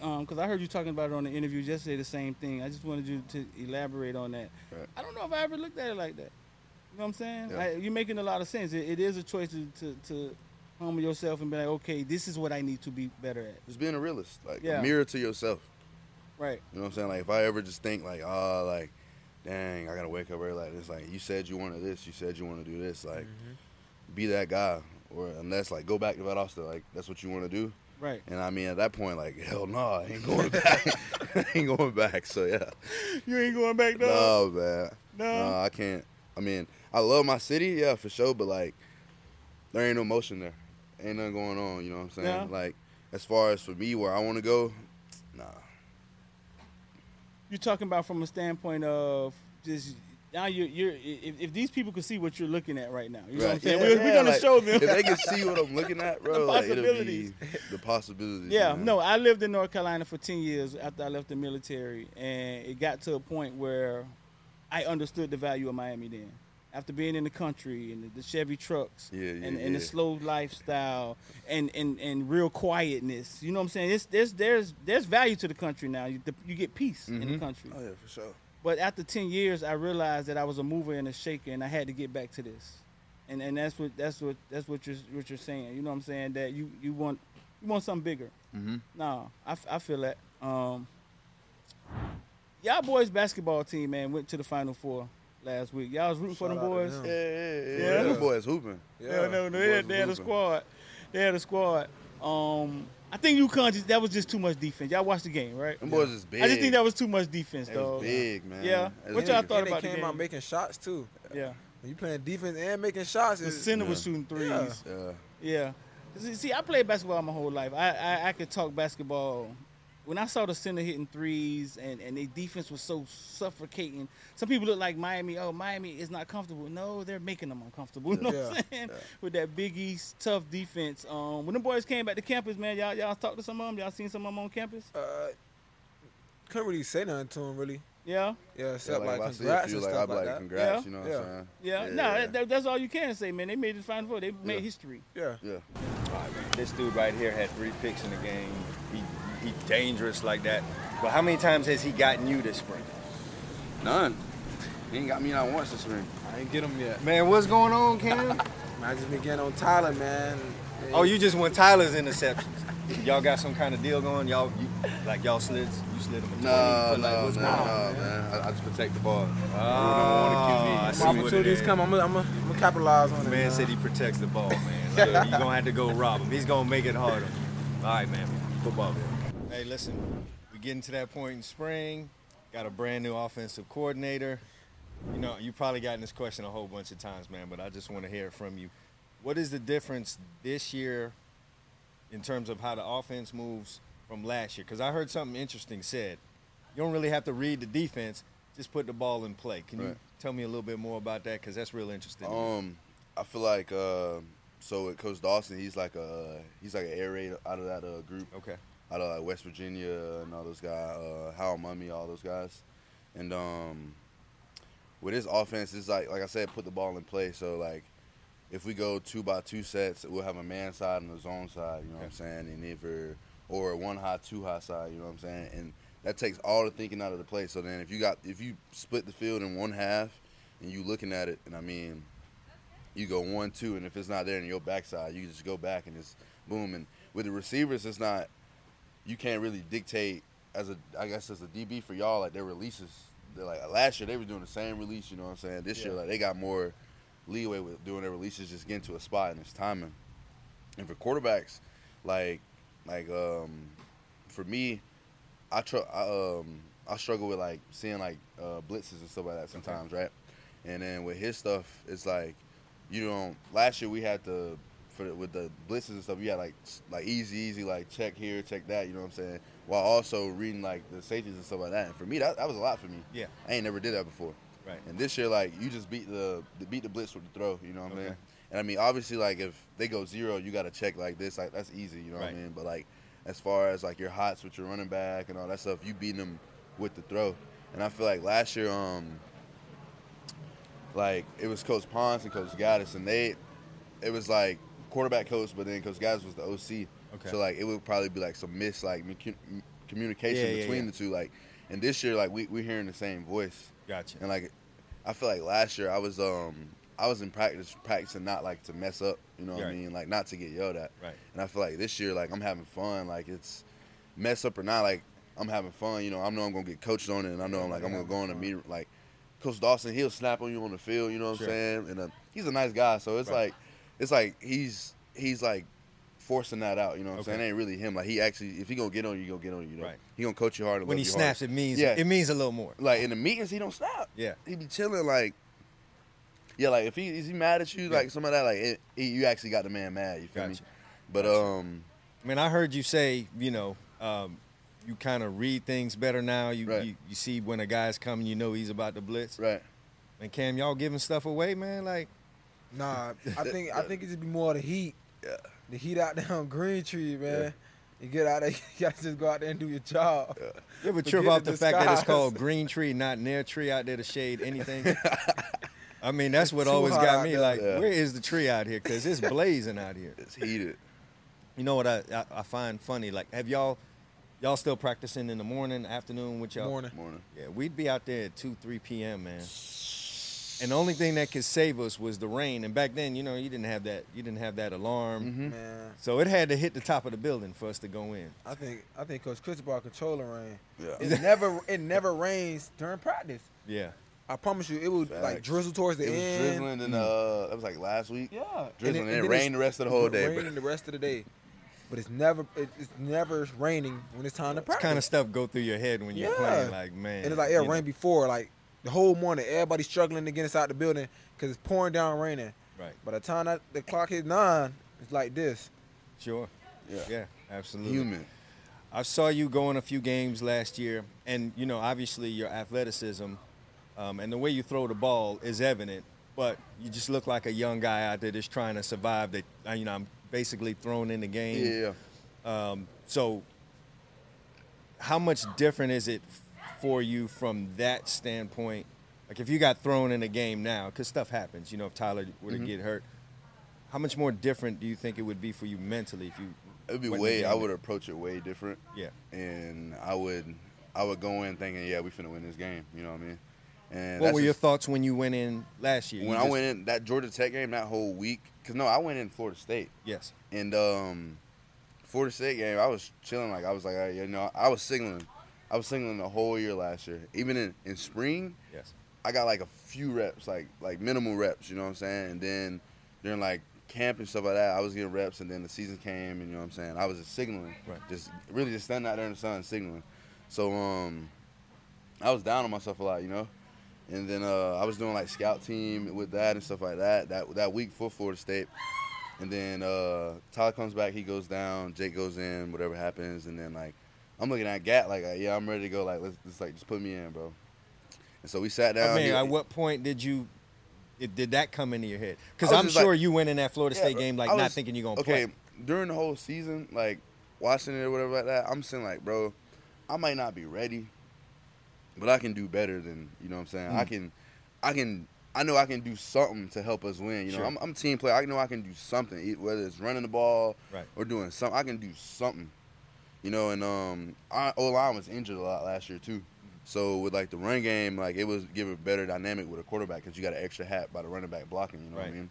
Um, because I heard you talking about it on the interview yesterday, the same thing. I just wanted you to elaborate on that. Right. I don't know if I ever looked at it like that. You know what I'm saying? Yeah. I, you're making a lot of sense. It, it is a choice to, to, to humble yourself and be like, okay, this is what I need to be better at. Just being a realist. Like Yeah. a mirror to yourself. Right. You know what I'm saying? Like if I ever just think like, oh, like, dang, I gotta wake up early like this. Like you said you wanted this, you said you want to do this. Like, mm-hmm. be that guy, or unless like go back to that Valdosta. Like that's what you want to do. Right. And I mean, at that point, like hell no, I ain't going back. I ain't going back. So yeah, You ain't going back, dog. no man, No. no, I can't. I mean, I love my city, yeah, for sure. But like, there ain't no motion there. Ain't nothing going on. You know what I'm saying? Yeah. Like, as far as for me, where I want to go, nah. You're talking about from a standpoint of just now you're, you're if, if these people could see what you're looking at right now, you know what I'm saying? Yeah, we're, we're gonna like, show them. if they can see what I'm looking at, bro. The like, possibilities. be the possibilities. Yeah, man. no, I lived in North Carolina for 10 years after I left the military, and it got to a point where I understood the value of Miami then. After being in the country and the, the Chevy trucks Yeah, yeah, and, and the slow lifestyle and, and, and real quietness, you know what I'm saying? It's, there's, there's, there's value to the country now. You, the, you get peace in the Mhm. country. Oh yeah, for sure. But after ten years, I realized that I was a mover and a shaker, and I had to get back to this. And and that's what that's what that's what you're what you're saying. You know what I'm saying? That you you want you want something bigger. Mm-hmm. No, I, f- I feel that. Um, y'all boys basketball team man went to the final four last week. Y'all was rooting for Shout them boys. them. Yeah, yeah, yeah. Yeah. Them boys hooping. No, no, no. They, had, they had a squad. They had a squad. Um, I think UConn just that was just too much defense. Y'all watched the game, right? Them boys is big. I just think that was too much defense, It was big, man. Yeah. It What y'all big. thought and they about the came game. out making shots too. Yeah. When you playing defense and making shots, The it's, center was shooting threes. Yeah. Yeah. Yeah. See, see, I played basketball my whole life. I, I I could talk basketball. When I saw the center hitting threes and, and their defense was so suffocating, some people look like Miami. Oh, Miami is not comfortable. No, they're making them uncomfortable. You know what I'm Yeah. saying? With that Big East tough defense. Um, when the boys came back to campus, man, y'all y'all talked to some of them. Y'all seen some of them on campus? uh, couldn't really say nothing to them really. Yeah, Yeah, Yeah, except like, like, if I see a congrats few, and like, stuff I'd like like, that. congrats, Yeah. you know what Yeah. I'm saying? yeah. Yeah, no, yeah. That, that- that's all you can say, man. They made it to the final four. They made Yeah. history. Yeah. Yeah. This dude right here had three picks in the game. He he dangerous like that. But how many times has he gotten you this spring? None. He ain't got me not once this spring. I ain't get him yet. Man, what's going on, Kam? Man, I just been getting on Tyler, man. oh, you just want Tyler's interceptions. Y'all got some kind of deal going? Y'all you, like y'all slid you slid him a 20 No, for no, like, no, what's no, going on? man. I, I just protect the ball. Oh, I I see see My what it opportunities is. come. I'm gonna, I'm gonna, I'm gonna capitalize on it. Man said he protects the ball, man. So you're gonna have to go rob him. He's gonna make it harder. All right, man. Football game. Hey, listen, we're getting to that point in spring. Got a brand new offensive coordinator. You know, you've probably gotten this question a whole bunch of times, man, but I just want to hear it from you. What is the difference this year in terms of how the offense moves from last year? Because I heard something interesting said. You don't really have to read the defense, just put the ball in play. Can you tell me a little bit more about that? Because that's real interesting. Um, I feel like uh, so with Coach Dawson, he's like a he's like an air raid out of that uh, group, okay. Out of like West Virginia and all those guys, uh, Mumme, all those guys, and um, with his offense, it's like like I said, put the ball in play. So like, if we go two by two sets, we'll have a man side and a zone side. You know what I'm saying? And we're or one high, two high side. You know what I'm saying? And that takes all the thinking out of the play. So then if you got if you split the field in one half and you looking at it, and I mean, you go one two, and if it's not there in your backside, you just go back and it's boom. And with the receivers, it's not you can't really dictate as a I guess as a DB for y'all like their releases. They're like last year they were doing the same release, you know what I'm saying? This year like they got more leeway with doing their releases, just getting to a spot and it's timing. And for quarterbacks, like like um for me, I tr- I, um I struggle with like seeing like uh, blitzes and stuff like that sometimes, right? And then with his stuff, it's like you don't. Last year we had the for the, with the blitzes and stuff, you had like like easy, easy, like check here, check that. You know what I'm saying? While also reading like the safeties and stuff like that. And for me, that, that was a lot for me. Yeah. I ain't never did that before. Right. And this year, like you just beat the, the beat the blitz with the throw. You know what I'm Okay. saying? And I mean, obviously, like if they go zero, you got to check like this. Like that's easy. You know what I mean? But like as far as like your hots with your running back and all that stuff, you beating them with the throw. And I feel like last year, um, like it was Coach Ponce and Coach Gattis, and they, it was like quarterback coach, but then Coach Guys was the OC. Okay. So like it would probably be like some miss like commu- communication Yeah, yeah, between yeah. the two. Like, and this year like we we hearing the same voice. Gotcha. And like, I feel like last year I was um I was in practice practicing not like to mess up, you know what I mean, like not to get yelled at. Right. And I feel like this year like I'm having fun, like it's mess up or not, like I'm having fun. You know, I know I'm gonna get coached on it, and I know I'm like I'm gonna go in a meeting like. Coach Dawson, he'll snap on you on the field. You know what Sure. I'm saying? And uh, he's a nice guy, so it's Right. like, it's like he's he's like forcing that out. You know what I'm Okay. saying? It ain't really him. Like he actually, if he gonna get on you, he gonna get on you. you know? Right. He gonna coach you hard. And when he snaps, hard. it means Yeah. it means a little more. Like in the meetings, he don't snap. Yeah. He be chilling like. Yeah, like if he is he mad at you, Yeah. like some of that, like it, he, you actually got the man mad. You feel Gotcha. me? But um, I mean, I heard you say, you know, um, you kind of read things better now. You, Right. you you see when a guy's coming, you know he's about to blitz. right. And Kam, y'all giving stuff away, man. Like, Nah, I think I think it just be more the heat. Yeah. The heat out there on Green Tree, man. You get out there, you gotta just go out there and do your job. you ever trip off the the fact that it's called green tree, not near tree out there to shade anything? I mean, that's what always got me. Like, Yeah. where is the tree out here? Because it's blazing out here. It's heated. You know what I, I I find funny? Like, have y'all Y'all still practicing in the morning, afternoon with y'all? Morning. Morning. Yeah, we'd be out there at two, three p.m. Man. And the only thing that could save us was the rain. And back then, you know, you didn't have that. You didn't have that alarm. Mm-hmm. Man, So it had to hit the top of the building for us to go in. I think I think Coach Chris brought controlling rain. Yeah. It never it never rains during practice. Yeah. I promise you, it would like drizzle towards the It was end. drizzling, and uh, that was like last week. Yeah, Drizzling, and it then rained the rest of the whole day, bro. Raining the rest of the day, but it's never it, it's never raining when it's time to This practice. kind of stuff go through your head when you're Yeah. playing. Like, man. and it's like it you know. rained before, like the whole morning. Everybody's struggling to get inside the building because it's pouring down raining. Right. By the time that the clock hits nine, it's like this. Sure. Yeah. Yeah. Absolutely. Human. I saw you going a few games last year, and you know, obviously your athleticism um, and the way you throw the ball is evident. But you just look like a young guy out there just trying to survive. That uh, you know, I'm basically thrown in the game. Yeah. Um, so, how much different is it for you from that standpoint? Like, if you got thrown in a game now, because stuff happens, you know, if Tyler were to Mm-hmm. get hurt, how much more different do you think it would be for you mentally if you? It'd be went in the way. I would approach it way different. Yeah. And I would, I would go in thinking, yeah, we finna win this game. You know what I mean? And What were your just- thoughts when you went in last year? when You I just- went in that Georgia Tech game that whole week? Cause no, I went in Florida State. Yes. And um, Florida State game, I was chilling. Like I was like, you know, I was signaling. I was signaling the whole year last year. Even in, in spring, Yes. I got like a few reps, like like minimal reps. You know what I'm saying? And then during like camp and stuff like that, I was getting reps. And then the season came, and you know what I'm saying? I was just signaling, Right. just really just standing out there in the sun signaling. So um, I was down on myself a lot, you know. And then uh, I was doing like scout team with that and stuff like that. That that week for Florida State. And then uh, Tyler comes back, he goes down, Jake goes in, whatever happens, and then like I'm looking at Gat like, uh, yeah, I'm ready to go. Like let's just like just put me in, bro. And so we sat down. I mean, he- at what point did you? It, did that come into your head? Because was I'm just like- sure you went in that Florida Yeah, State game like I not thinking you're gonna okay, play. during the whole season, like watching it or whatever like that, I'm saying like, bro, I might not be ready, but I can do better than you know what I'm saying. I Mm. can, I can, I know I can do something to help us win. You know, Sure. I'm, I'm a team player. I know I can do something, whether it's running the ball Right. or doing something. I can do something. You know, and um, our O line was injured a lot last year too. So with like the run game, like it was give a better dynamic with a quarterback because you got an extra hat by the running back blocking. You know what I mean?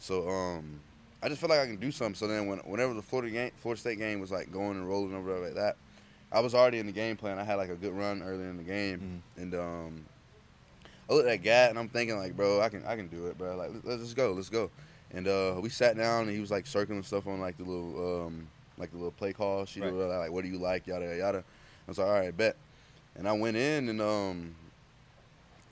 So um, I just feel like I can do something. So then when, whenever the Florida game, Florida State game was like going and rolling over like that, I was already in the game plan. I had like a good run early in the game, and um, I looked at Gat and I'm thinking like, bro, I can I can do it, bro. Like let's, let's go, let's go. And uh, we sat down and he was like circling stuff on like the little um, like the little play call She Right. whatever, like what do you like, yada yada. yada. I was like, all right, bet. And I went in and um,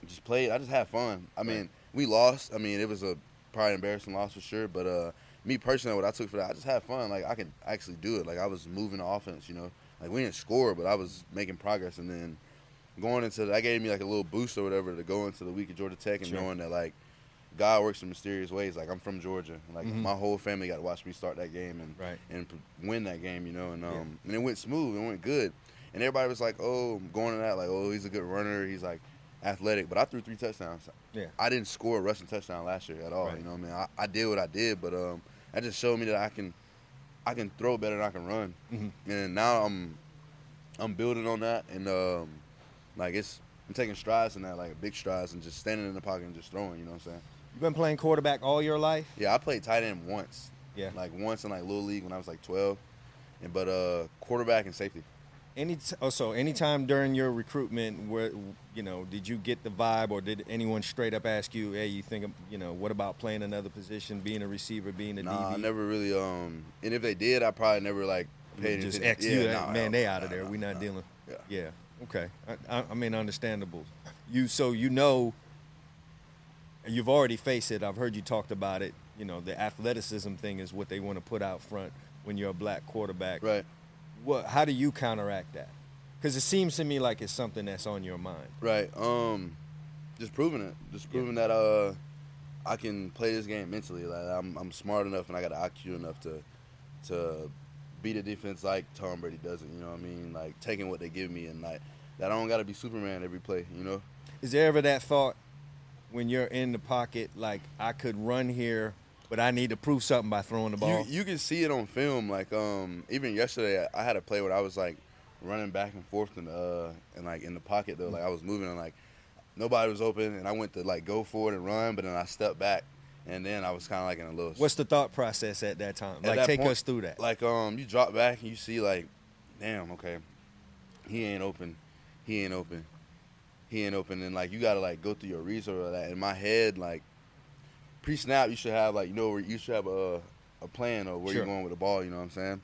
just played. I just had fun. I mean, we lost. I mean, it was a probably embarrassing loss for sure. But uh, me personally, what I took for that, I just had fun. Like I could actually do it. Like I was moving the offense. You know, like we didn't score, but I was making progress. And then going into that gave me like a little boost or whatever to go into the week of Georgia Tech and Sure. knowing that like God works in mysterious ways. Like I'm from Georgia. Like Mhm. my whole family got to watch me start that game and Right. and win that game. You know, and um Yeah. and it went smooth. It went good. And everybody was like, oh, going to that like, oh, he's a good runner. He's like athletic. But I threw three touchdowns. Yeah. I didn't score a rushing touchdown last year at all. Right. You know what I mean? I, I did what I did, but um, that just showed me that I can, I can throw better than I can run. Mhm. And now I'm, I'm building on that, and um, like it's, I'm taking strides in that, like big strides, and just standing in the pocket and just throwing. You know what I'm saying? You've been playing quarterback all your life. Yeah, I played tight end once. Yeah. Like once in like little league when I was like 12, and but uh, quarterback and safety. Any t- oh, so anytime during your recruitment, where you know, did you get the vibe, or did anyone straight up ask you, "Hey, you think you know, what about playing another position, being a receiver, being a Nah, I never really. Um, and if they did, I probably never like paid just. X Yeah, you, nah, man, nah, they out of there. we not dealing. Yeah. Yeah. Okay. I, I, I mean, understandable. You so you know. You've already faced it. I've heard you talked about it. You know, the athleticism thing is what they want to put out front when you're a black quarterback. Right. What? How do you counteract that? Because it seems to me like it's something that's on your mind. Right. Um, just proving it. Just proving that uh, I can play this game mentally. Like I'm, I'm smart enough and I got the IQ enough to, to beat a defense like Tom Brady doesn't. You know what I mean? Like taking what they give me and like that I don't got to be Superman every play. You know? Is there ever that thought when you're in the pocket, like I could run here, but I need to prove something by throwing the ball? You, you can see it on film. Like um, even yesterday, I had a play where I was like running back and forth and uh and like in the pocket though. Like I was moving and like nobody was open, and I went to like go forward and run, but then I stepped back, and then I was kind of like in a little. What's the thought process at that time? At Like, that take point, us through that. Like um, you drop back and you see like, damn, okay, he ain't open, he ain't open, he ain't open, and like you gotta like go through your reads or that. In my head, like pre-snap, you should have like you know where you should have a a plan of where Sure. you're going with the ball. You know what I'm saying?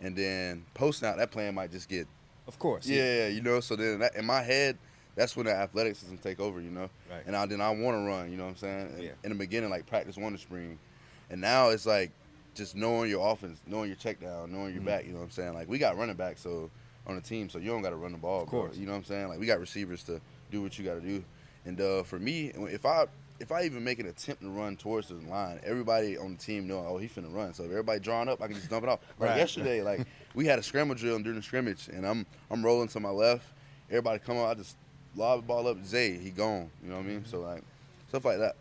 And then post-snap, that plan might just get of course. yeah, you know. So then that, in my head, that's when the athleticism take over, you know. Right. And I, then I want to run, you know what I'm saying? In- Yeah. In the beginning, like practice one to spring, and now it's like just knowing your offense, knowing your check down, knowing Mm-hmm. your back. You know what I'm saying? Like we got running back, so on the team, so you don't got to run the ball, Of bro. course. You know what I'm saying? Like we got receivers to do what you got to do. And uh, for me, if I if I even make an attempt to run towards the line, everybody on the team know, oh, he finna run. So if everybody drawing up, I can just dump it off. Like Right. yesterday, like we had a scramble drill during the scrimmage, and I'm I'm rolling to my left. Everybody come up, I just lob the ball up. Zay, he gone. You know what I mean? So like stuff like that.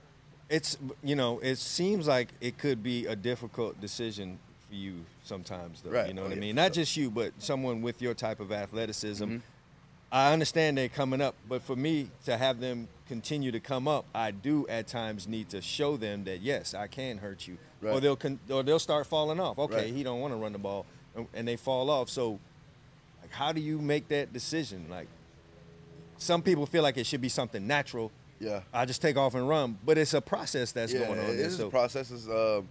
It's you know, it seems like it could be a difficult decision for you sometimes, though. Right. You know Oh, what I mean? Not just you, but someone with your type of athleticism. Mhm. I understand they're coming up, but for me to have them continue to come up, I do at times need to show them that yes, I can hurt you, or they'll con- or they'll start falling off. Okay, Right. he don't want to run the ball, and- and they fall off. So, like, how do you make that decision? Like, some people feel like it should be something natural. Yeah. I just take off and run, but it's a process that's yeah, going on. it is So, a process. Is, uh,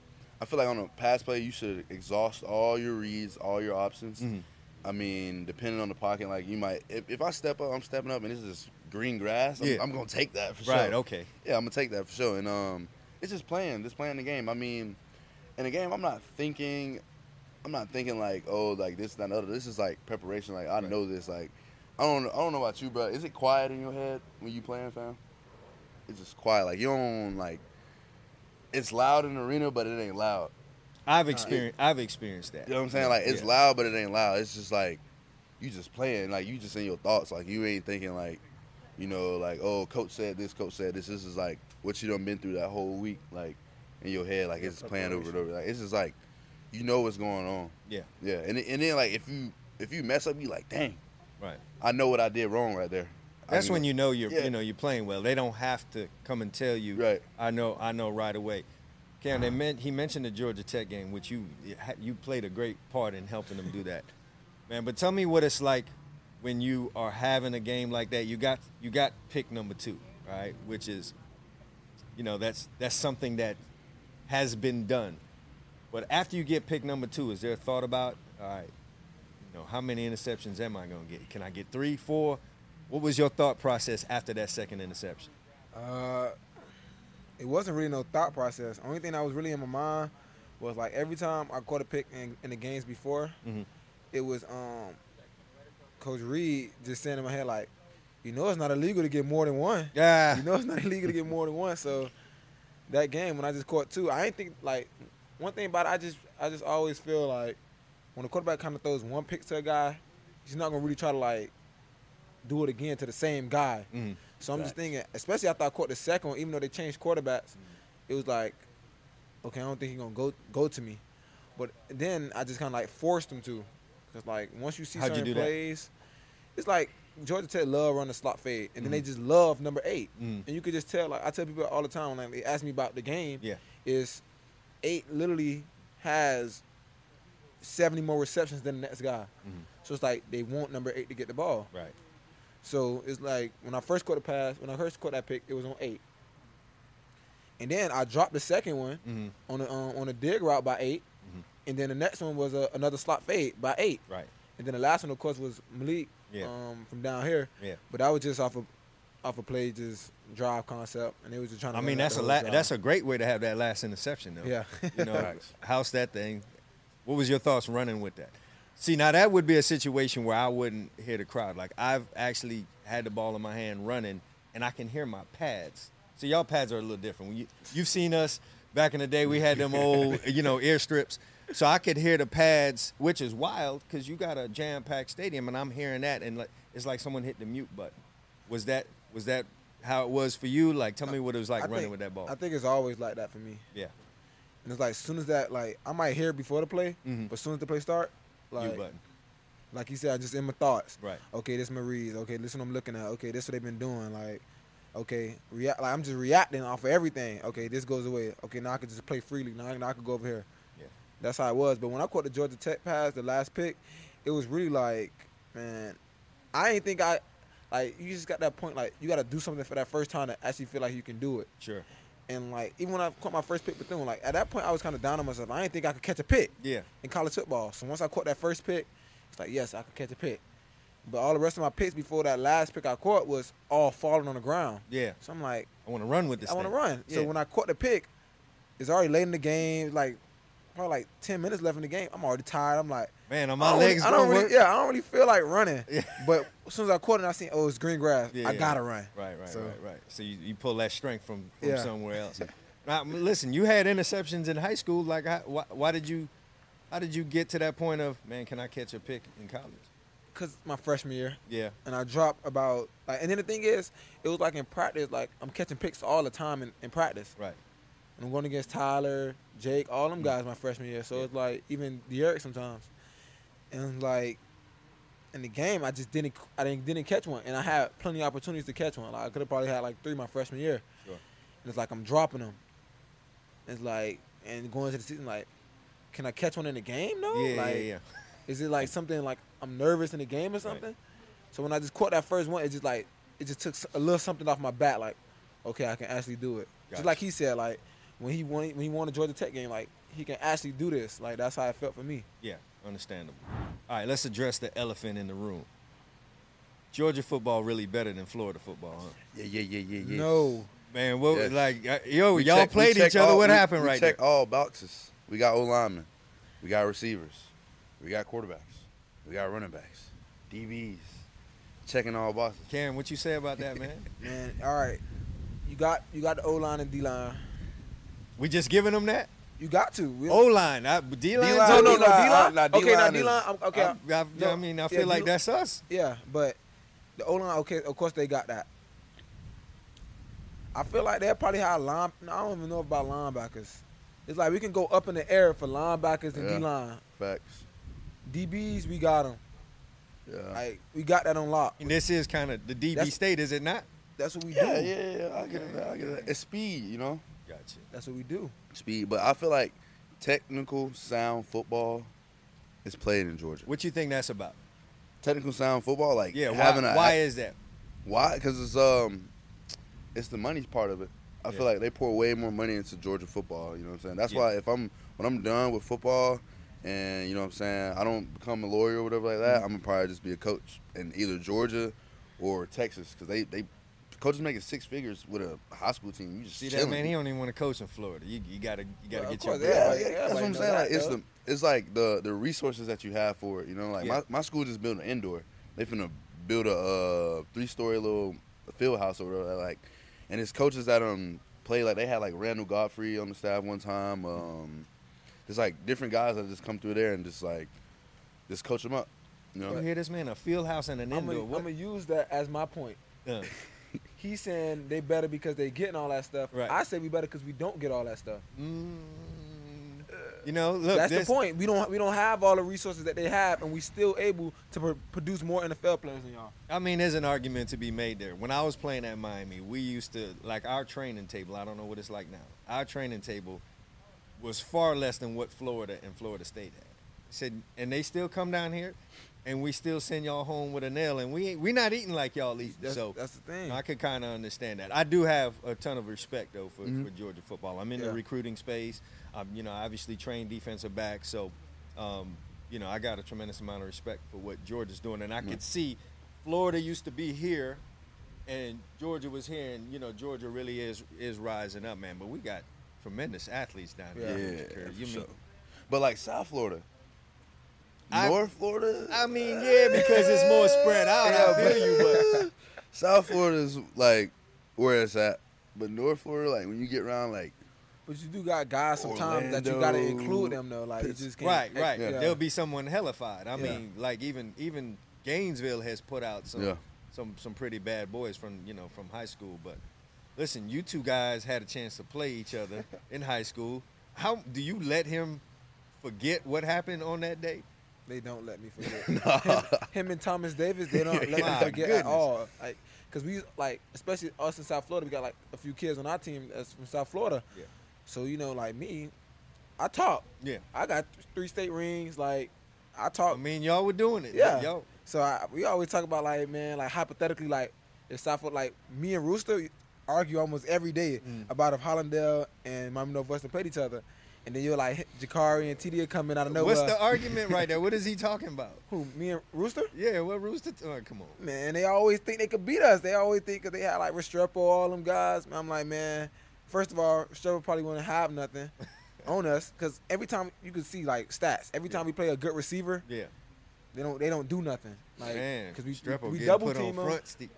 I feel like on a pass play, you should exhaust all your reads, all your options. Mhm. I mean, depending on the pocket, like you might, if, if I step up, I'm stepping up, and this is green grass. I'm, Yeah. I'm gonna take that for sure. right? Okay. Yeah, I'm gonna take that for sure. And um, it's just playing, just playing the game. I mean, in the game, I'm not thinking, I'm not thinking like, oh, like this, that, other. This is like preparation. Like I Right. know this. Like I don't, I don't know about you, bro. Is it quiet in your head when you playing, fam? It's just quiet. Like you don't like. It's loud in the arena, but it ain't loud. I've uh, experienced. I've experienced that. You know what I'm saying? Like it's Yeah. loud, but it ain't loud. It's just like you just playing. Like you just in your thoughts. Like you ain't thinking like, you know, like oh, coach said this, coach said this. This is like what you done been through that whole week. Like in your head, like it's playing over and over. Like it's just like you know what's going on. Yeah. Yeah, and and then like if you if you mess up, you like dang, Right. I know what I did wrong right there. I That's when you know you're Yeah. you know you're playing well. They don't have to come and tell you. Right. I know. I know right away. Kam, they meant, he mentioned the Georgia Tech game, which you you played a great part in helping them do that, man. But tell me what it's like when you are having a game like that. You got you got pick number two, right? Which is, you know, that's that's something that has been done. But after you get pick number two, is there a thought about all right? You know, how many interceptions am I going to get? Can I get three, four? What was your thought process after that second interception? Uh, it wasn't really no thought process. Only thing that was really in my mind was like every time I caught a pick in, in the games before, Mhm. it was um, Coach Reed just saying in my head like, you know, it's not illegal to get more than one. Yeah. You know, it's not illegal to get more than one. So that game when I just caught two, I ain't think like one thing about it. I just I just always feel like when the quarterback kind of throws one pick to a guy, he's not gonna really try to like do it again to the same guy. Mhm. So I'm just thinking, especially after I caught the second one, even though they changed quarterbacks, it was like, okay, I don't think he's gonna go go to me. But then I just kind of like forced him to, cause like once you see How'd you certain that? plays, it's like Georgia Tech love run the slot fade, and then they Mhm. just love number eight, Mhm. and you could just tell. Like I tell people all the time, like they ask me about the game, Yeah. is eight literally has 70 more receptions than the next guy. Mhm. So it's like they want number eight to get the ball. Right. So it's like when I first caught the pass, when I first caught that pick, it was on eight. And then I dropped the second one Mhm. on a um, on a dig route by 8 Mhm. and then the next one was a, another slot fade by eight, Right. and then the last one of course was Malik Yeah. um, from down here. Yeah. But that was just off of off a play just drive concept, and they was just trying to. I mean, that's a la- drive. that's a great way to have that last interception, though. yeah. You know, house that thing. What was your thoughts running with that? See, now that would be a situation where I wouldn't hear the crowd. Like I've actually had the ball in my hand running, and I can hear my pads. So y'all pads are a little different. When you you've seen us back in the day, we had them old, you know, ear strips. So I could hear the pads, which is wild because you got a jam-packed stadium, and I'm hearing that, and like, it's like someone hit the mute button. Was that was that how it was for you? Like, tell me what it was like I running think- with that ball. I think it's always like that for me. yeah, And it's like as soon as that like I might hear it before the play, Mhm. but as soon as the play start, like mute button. Like you said, I'm just in my thoughts. Right. Okay, this my reads. Okay, this what I'm looking at. Okay, this what they've been doing. Like, okay, react. Like I'm just reacting off of everything. Okay, this goes away. Okay, now I can just play freely. Now, I- now I can go over here. Yeah. That's how it was. But when I caught the Georgia Tech pass, the last pick, it was really like, man, I ain't think I, like, you just got that point. Like, you got to do something for that first time to actually feel like you can do it. Sure. And like, even when I caught my first pick Bethune, like at that point, I was kind of down on myself. I didn't think I could catch a pick Yeah. in college football. So once I caught that first pick, it's like, yes, I could catch a pick. But all the rest of my picks before that last pick I caught was all falling on the ground. Yeah. So I'm like, I want to run with this. I want to run. So when I caught the pick, it's already late in the game. Like probably like ten minutes left in the game. I'm already tired. I'm like, Man, are I my don't legs really, I don't really, work? yeah, I don't really feel like running. Yeah. But as soon as I caught it, I seen, oh, it's green grass. Yeah, I yeah. gotta run. Right, right, So- right, right. So you, you pull that strength from, from Yeah. somewhere else. now, listen, you had interceptions in high school. Like, how, why, why did you, how did you get to that point of, man, can I catch a pick in college? Cause my freshman year, Yeah, and I dropped about like, and then the thing is, it was like in practice, like I'm catching picks all the time in, in practice. right. And I'm going against Tyler, Jake, all Mm. them guys my freshman year. So it's like even Derek sometimes. And like in the game, I just didn't I didn't didn't catch one, and I had plenty of opportunities to catch one. Like I could have probably had like three my freshman year. Sure. And it's like I'm dropping them. It's like and going into the season like, can I catch one in the game? No. Yeah, like, yeah, yeah. Is it like something like I'm nervous in the game or something? So when I just caught that first one, it just like it just took a little something off my back. Like, okay, I can actually do it. Gotcha. Just like he said, like when he won when he won the Georgia Tech game, like he can actually do this. Like that's how it felt for me. Yeah, understandable. All right, let's address the elephant in the room. Georgia football really better than Florida football, huh? Yeah, yeah, yeah, yeah, yeah. No, Man, what Yes. like uh, yo, We y'all check- played each other. all- what we- happened we right check there? all boxes. We got O linemen. We got receivers. We got quarterbacks. We got running backs. DBs. Checking all boxes. Karen, what you say about that, man? man. All right, you got you got the O line and D line. We just giving them that? You got to. We- O line, D line. No, no, no, D D-line, line. nah, Okay, now D-line D is- line. Okay, I, I, no, I mean, I yeah, feel like D- that's us. Yeah, but the O line, okay, of course they got that. I feel like they probably have line. no, I don't even know about linebackers. It's like we can go up in the air for linebackers and Yeah. D line. Facts. DBs, we got them. Yeah. Like we got that on lock. And this is kind of the DB That's- state, is it not? That's what we yeah, do. yeah, yeah. I get it. I get it. It's speed, you know? That's what we do. Speed. But I feel like technical sound football is played in Georgia. What you think that's about? Technical sound football, like Yeah, having why, a why is that? Why? Because it's um, it's the money part of it. I Yeah. feel like they pour way more money into Georgia football. You know what I'm saying? That's Yeah. why if I'm when I'm done with football, and you know what I'm saying, I don't become a lawyer or whatever like Mm-hmm. that. I'm gonna probably just be a coach in either Georgia or Texas because they they coaches making six figures with a high school team. You just See that man? He don't even want to coach in Florida. You, you gotta you gotta Well, get your course, bread. Yeah, Everybody- yeah, that's what I'm know saying. Like it's the it's like the the resources that you have for it. You know, like Yeah. my, my school just built an indoor. They finna build a uh, three story little field house or whatever. Like, and it's coaches that um play like they had like Randall Godfrey on the staff one time. Um, there's like different guys that just come through there and just like just coach them up. You know, You hear this man? A field house and an I'm indoor. What? gonna use that as my point. Uh, He's saying they better because they getting all that stuff. Right. I say we better because we don't get all that stuff. mm, you know, look. That's the point. We don't we don't have all the resources that they have, and we still able to pr- produce more NFL players than y'all. I mean, there's an argument to be made there. When I was playing at Miami, we used to like our training table. I don't know what it's like now. Our training table was far less than what Florida and Florida State had. Said, and they still come down here, and we still send y'all home with a nail, and we ain't, we not eating like y'all eat. That's, so that's the thing. I could kind of understand that. I do have a ton of respect though for, Mhm. for Georgia football. I'm in Yeah. the recruiting space. I'm, you know, I obviously train defensive back, so um, you know, I got a tremendous amount of respect for what Georgia's doing, and I Yeah. could see Florida used to be here, and Georgia was here, and you know, Georgia really is is rising up, man. But we got tremendous athletes down yeah, here. for you sure. mean? But like South Florida, I- North Florida. I mean, yeah, because it's more spread out. Yeah, I feel you, but South Florida is like where it's at, but North Florida, like when you get around, like but you do got guys sometimes that you got to include them though. Like you just can't. right, right. Yeah. There'll be someone hellified. I Yeah. mean, like even even Gainesville has put out some Yeah. some some pretty bad boys from you know from high school. But listen, you two guys had a chance to play each other in high school. How do you let him forget what happened on that day? They don't let me forget. him, him and Thomas Davis, they don't let me forget at all. Like, cause we like, especially us in South Florida, we got like a few kids on our team that's from South Florida. Yeah. So you know, like me, I talk. Yeah. I got three state rings. Like, I talk. I mean, y'all were doing it. Yeah. Yo. So I, we always talk about like, man, like hypothetically, like if South Florida, like me and Rooster argue almost every day Mm. about if Hallandale and Miami Northwestern played each other, and then you're like Jacurri and TD come in out of nowhere. What's the argument right there? What is he talking about? Who? Me and Rooster? Yeah, what Rooster? Oh, come on. Man, they always think they could beat us. They always think 'cause they had like Restrepo, all them guys. I'm like, man, first of all, Restrepo probably wouldn't have nothing on us because every time you can see like stats. Every time we play a good receiver, Yeah. they don't they don't do nothing. Like Man, because we Strepo we, we double team them. front stick.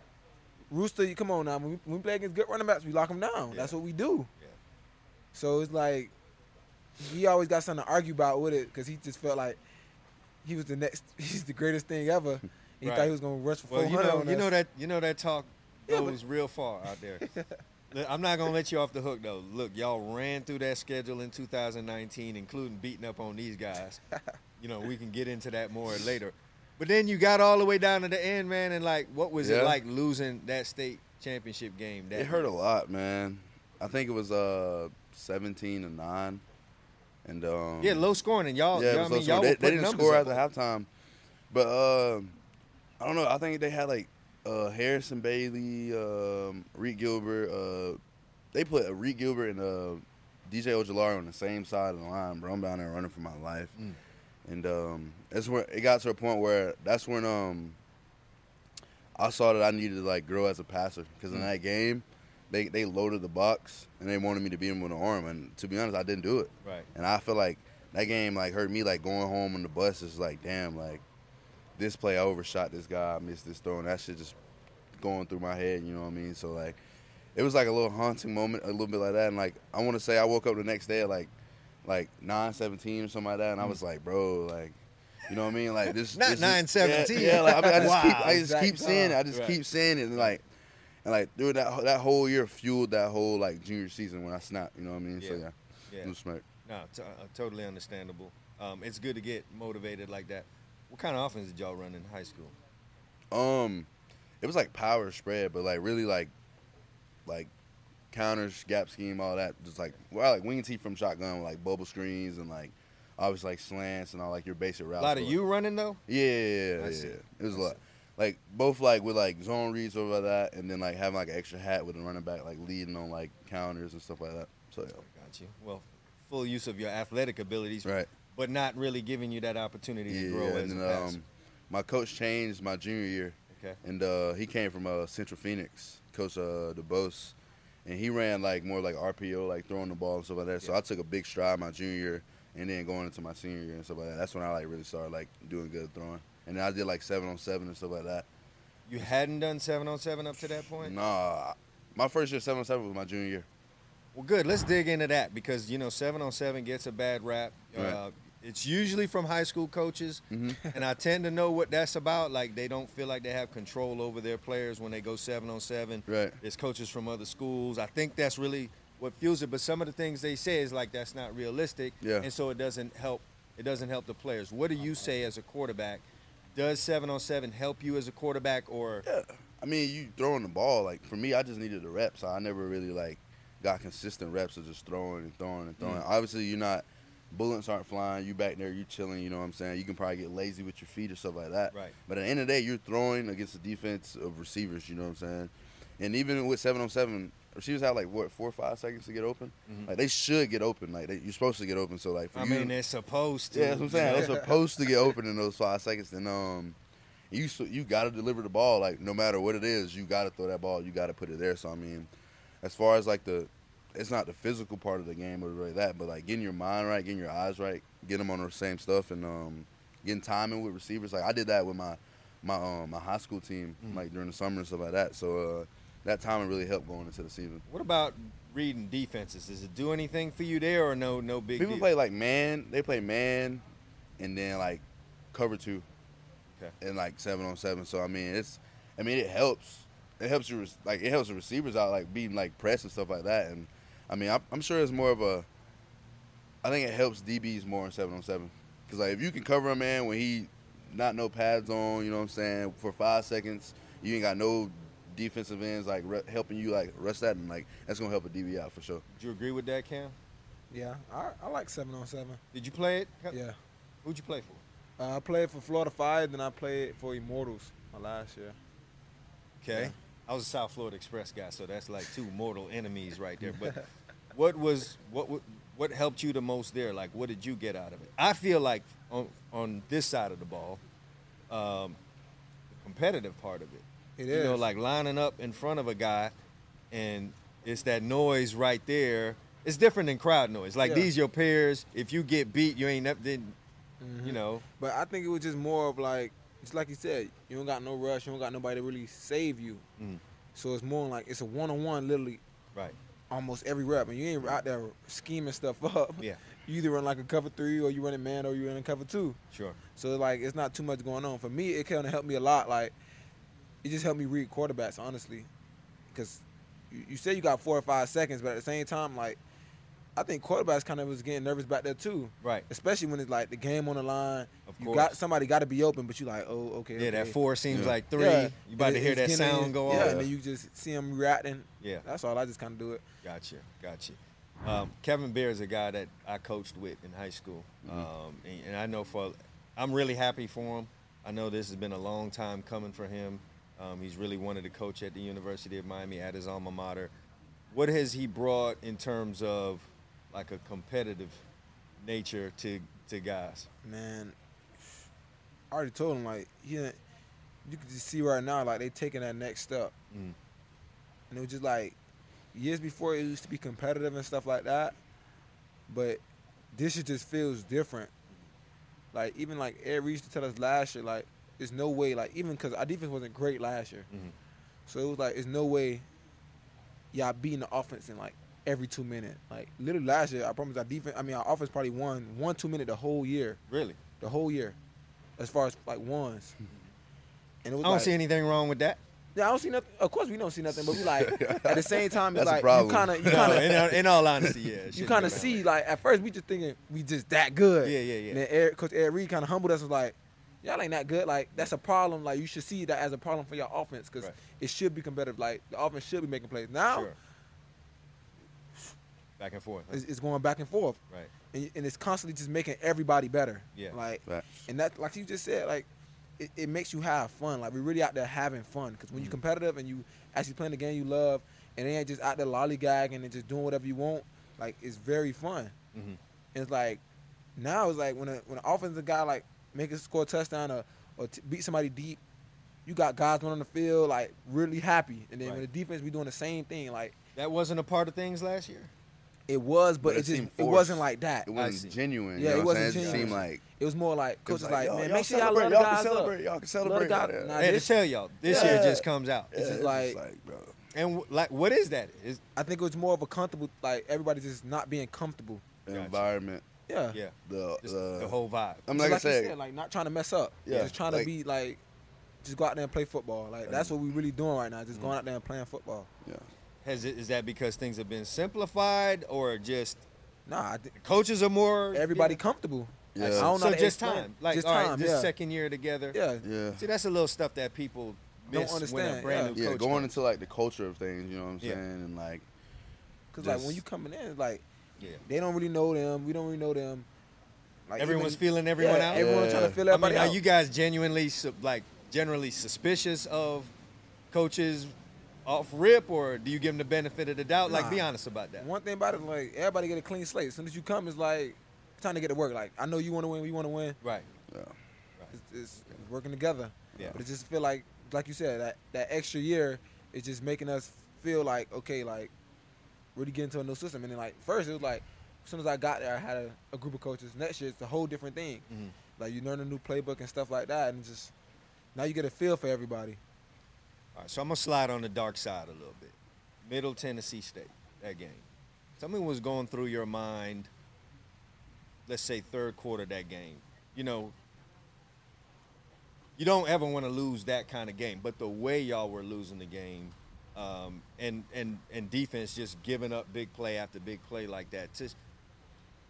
Rooster, you come on now. When we, when we play against good running backs, we lock them down. That's what we do. Yeah. So it's like he always got something to argue about with it because he just felt like he was the next. He's the greatest thing ever. He Right. thought he was gonna rush for Well, 400 you know, you know that you know that talk Yeah, but- goes real far out there. I'm not gonna let you off the hook though. Look, y'all ran through that schedule in 2019, including beating up on these guys. you know, we can get into that more later. But then you got all the way down to the end, man, and like, what was it like losing that state championship game? That It hurt a lot, man. I think it was uh 17 to nine, and um, Yeah, low scoring, and y'all, yeah, you it know was what I mean, y'all. They, they didn't score the halftime, but uh, I don't know. I think they had like uh, Harrison Bailey, um, Reed Gilbert. Uh, they put Reed Gilbert and uh, DJ Ojulari on the same side of the line, bro. I'm down there running for my life, Mm. and um, that's where it got to a point where that's when um, I saw that I needed to like grow as a passer because in Mm. that game. They, they loaded the box and they wanted me to beat him with an arm and to be honest I didn't do it Right. and I feel like that game like hurt me like going home on the bus is like damn like this play I overshot this guy I missed this throw and that shit just going through my head you know what I mean so like it was like a little haunting moment a little bit like that and like I want to say I woke up the next day at like like 917 or something like that and I mm. was like bro like you know what I mean like this Not this is- 917. yeah, yeah like I, mean, I just Wow, keep I just exact keep saying it I just Right. keep saying it and like and like dude that that whole year fueled that whole like junior season when I snapped you know what I mean so Yeah. yeah, Yeah. was smart. No, t- uh, totally understandable. Um, it's good to get motivated like that. What kind of offense did y'all run in high school? Um, it was like power spread, but like really like, like counters, gap scheme, all that. Just like well, like wing T from shotgun, with like bubble screens and like obviously like slants and all like your basic routes. A lot of but, you running though. Yeah, yeah, yeah, yeah, yeah. It was I a lot. Like both like with like zone reads over that, and then like having like an extra hat with a running back like leading on like counters and stuff like that. So yeah. Got you. Well, full use of your athletic abilities, Right. but not really giving you that opportunity to grow yeah. as and a then, um, my coach changed my junior year. okay. and uh, he came from uh, Central Phenix, Coach uh, DuBose, and he ran like more like RPO, like throwing the ball and stuff like that. So I took a big stride my junior year, and then going into my senior year and stuff like that. That's when I like really started like doing good throwing, and I did like seven on seven and stuff like that. You hadn't done seven on seven up to that point. Nah, my first year seven on seven was my junior year. Well, good. Let's dig into that because you know seven on seven gets a bad rap. Uh, Right. it's usually from high school coaches, Mhm. and I tend to know what that's about. Like they don't feel like they have control over their players when they go seven on seven. Right. It's coaches from other schools. I think that's really what fuels it. But some of the things they say is like that's not realistic. Yeah. And so it doesn't help. It doesn't help the players. What do you say as a quarterback? Does seven on seven help you as a quarterback, or Yeah. I mean, you throwing the ball. Like for me, I just needed the reps. I never really like got consistent reps of just throwing and throwing and throwing. Mm. Obviously, you're not. Bullets aren't flying. You back there, you chilling. You know what I'm saying. You can probably get lazy with your feet or stuff like that. Right. But at the end of the day, you're throwing against the defense of receivers. You know what I'm saying. And even with seven on seven, receivers have like what four or five seconds to get open. Mhm. Like they should get open. Like they, you're supposed to get open. So like for I you, mean, they're supposed to. yeah, that's what I'm saying. They're supposed to get open in those five seconds. And um, you s- you got to deliver the ball. Like no matter what it is, you got to throw that ball. You got to put it there. So I mean, as far as like the, it's not the physical part of the game or really that, but like getting your mind right, getting your eyes right, getting them on the same stuff, and um, getting timing with receivers. Like I did that with my my um my high school team, Mhm. like during the summer and stuff like that. So uh, that timing really helped going into the season. What about reading defenses? Does it do anything for you there, or no? No big People deal? play like man. They play man, and then like cover two, Okay. and like seven on seven. So I mean, it's. I mean, it helps. It helps you like it helps the receivers out like beating like press and stuff like that. And I mean, I'm, I'm sure it's more of a. I think it helps DBs more in seven on seven Cause like if you can cover a man when he not no pads on, you know what I'm saying, for five seconds, you ain't got no defensive ends like re- helping you like rush that, and like that's gonna help a DB out for sure. Do you agree with that, Kam? Yeah, I, I like seven on seven. Did you play it? Yeah, Who'd you play for? uh, I played for Florida Fire, then I played for Immortals my last year. Okay. Yeah. I was a South Florida Express guy, so that's like two mortal enemies right there. But what was what what helped you the most there? Like, what did you get out of it? I feel like on on this side of the ball, um, the competitive part of it. It you know, like lining up in front of a guy, and it's that noise right there. It's different than crowd noise. Like Yeah. these your peers. If you get beat, you ain't never. Then, Mm-hmm. you know. But I think it was just more of like, just like you said, you don't got no rush, you don't got nobody to really save you. Mm. So it's more like it's a one on one, literally Right. almost every rep, and you ain't out there scheming stuff up. Yeah. You either run like a cover three, or you run a man, or you run a cover two. Sure. So like it's not too much going on. For me, it kind of helped me a lot. Like it just helped me read quarterbacks, honestly, because you, you say you got four or five seconds, but at the same time, like I think quarterbacks kind of was getting nervous back there too. Right. Especially when it's like the game on the line. Of you course. got somebody got to be open, but you like, oh, okay. Yeah, that four seems Yeah. like three. Yeah. You about to It- hear that getting- sound go Yeah, off. and then you just see them reacting. Yeah. That's all. I just kind of do it. Gotcha, gotcha. Um, Kevin Beard is a guy that I coached with in high school, um, and, and I know for I'm really happy for him. I know this has been a long time coming for him. Um, he's really wanted to coach at the University of Miami at his alma mater. What has he brought in terms of like a competitive nature to to guys? Man, I already told him like he, you can just see right now like they taking that next step, Mm. and it was just like years before it used to be competitive and stuff like that, but this shit just feels different. Like even like Ed Reed used to tell us last year like there's no way like even because our defense wasn't great last year, Mhm. so it was like there's no way y'all beating the offense in like every two minutes. Like literally last year, I promise our defense. I mean our offense probably won one two minute the whole year Really? the whole year, as far as like ones. And it was I don't like, see anything wrong with that. yeah, I don't see nothing. Of course, we don't see nothing, but we like at the same time, it's That's like you kind of, you kind of, all- in all honesty, yeah. you kind of see like at first we just thinking we just that good. Yeah, yeah, yeah. And then Eric, Coach Ed Reed kind of humbled us was like, y'all ain't that good. Like that's a problem. Like you should see that as a problem for your offense because Right. it should be competitive. Like the offense should be making plays. Now Sure. Back and forth. huh? it's, it's going back and forth, Right. and, and it's constantly just making everybody better. Yeah. Like Facts. And that, like you just said, like it, it makes you have fun. Like we're really out there having fun because when you're competitive and you actually playing the game you love, and they ain't just out there lollygagging and just doing whatever you want, like it's very fun. Mm-hmm. And it's like now it's like when a when an offensive guy like make a score a touchdown or or t- beat somebody deep, you got guys going on the field like really happy, and then when the defense be doing the same thing, like That wasn't a part of things last year. it was, but, But it, it just it wasn't like that. It wasn't genuine. Yeah, you know it what I'm wasn't saying? It seemed like It was more like it coach was like, like, man, make sure y'all celebrate. love Y'all can guys up. celebrate. Y'all can celebrate guys- out there. Nah, I had to tell y'all, this year just comes out. Yeah, It's just like- just like, bro. And w- like, what is that? Is I think it was more of a comfortable, like everybody just not being comfortable. Gotcha. environment, Yeah. yeah, the just the, the whole vibe. I'm Just like, I you said, said, like not trying to mess up. Yeah, Just trying like- to be like, just go out there and play football. Like that's what we're really doing right now. Just going mm-hmm. out there and playing football. yeah. Has it, is that because things have been simplified, or just Nah, I think coaches are more everybody yeah. comfortable. Yeah. I don't know So how just explain- time, like just all right, time, this yeah. second year together. Yeah. Yeah. See, that's a little stuff that people Don't miss when a understand, brand new Yeah, coach going comes. into like the culture of things, you know what I'm Yeah. saying? And like, Cause like when Just- you coming in, like yeah. they don't really know them. We don't really know them. Like Everyone's even- feeling everyone yeah, out. Everyone's trying to Yeah. feel I everybody mean, are you guys genuinely like generally suspicious of coaches off rip, or do you give them the benefit of the doubt? Like, be honest about that. One thing about it, like everybody get a clean slate. As soon as you come, it's like time to get to work. Like I know you want to win, we want to win. Right. yeah. It's, it's working together. Yeah. But it just feel like, like you said, that that extra year is just making us feel like okay, like really get into a new system. And then like first it was like, as soon as I got there, I had a, a group of coaches. Next year it's a whole different thing. Mhm. Like you learn a new playbook and stuff like that, and just now you get a feel for everybody. All right, so I'm gonna slide on the dark side a little bit. Middle Tennessee State, that game. Tell me what was going through your mind. Let's say third quarter that game. You know, you don't ever want to lose that kind of game, but the way y'all were losing the game, um, and and and defense just giving up big play after big play like that. Just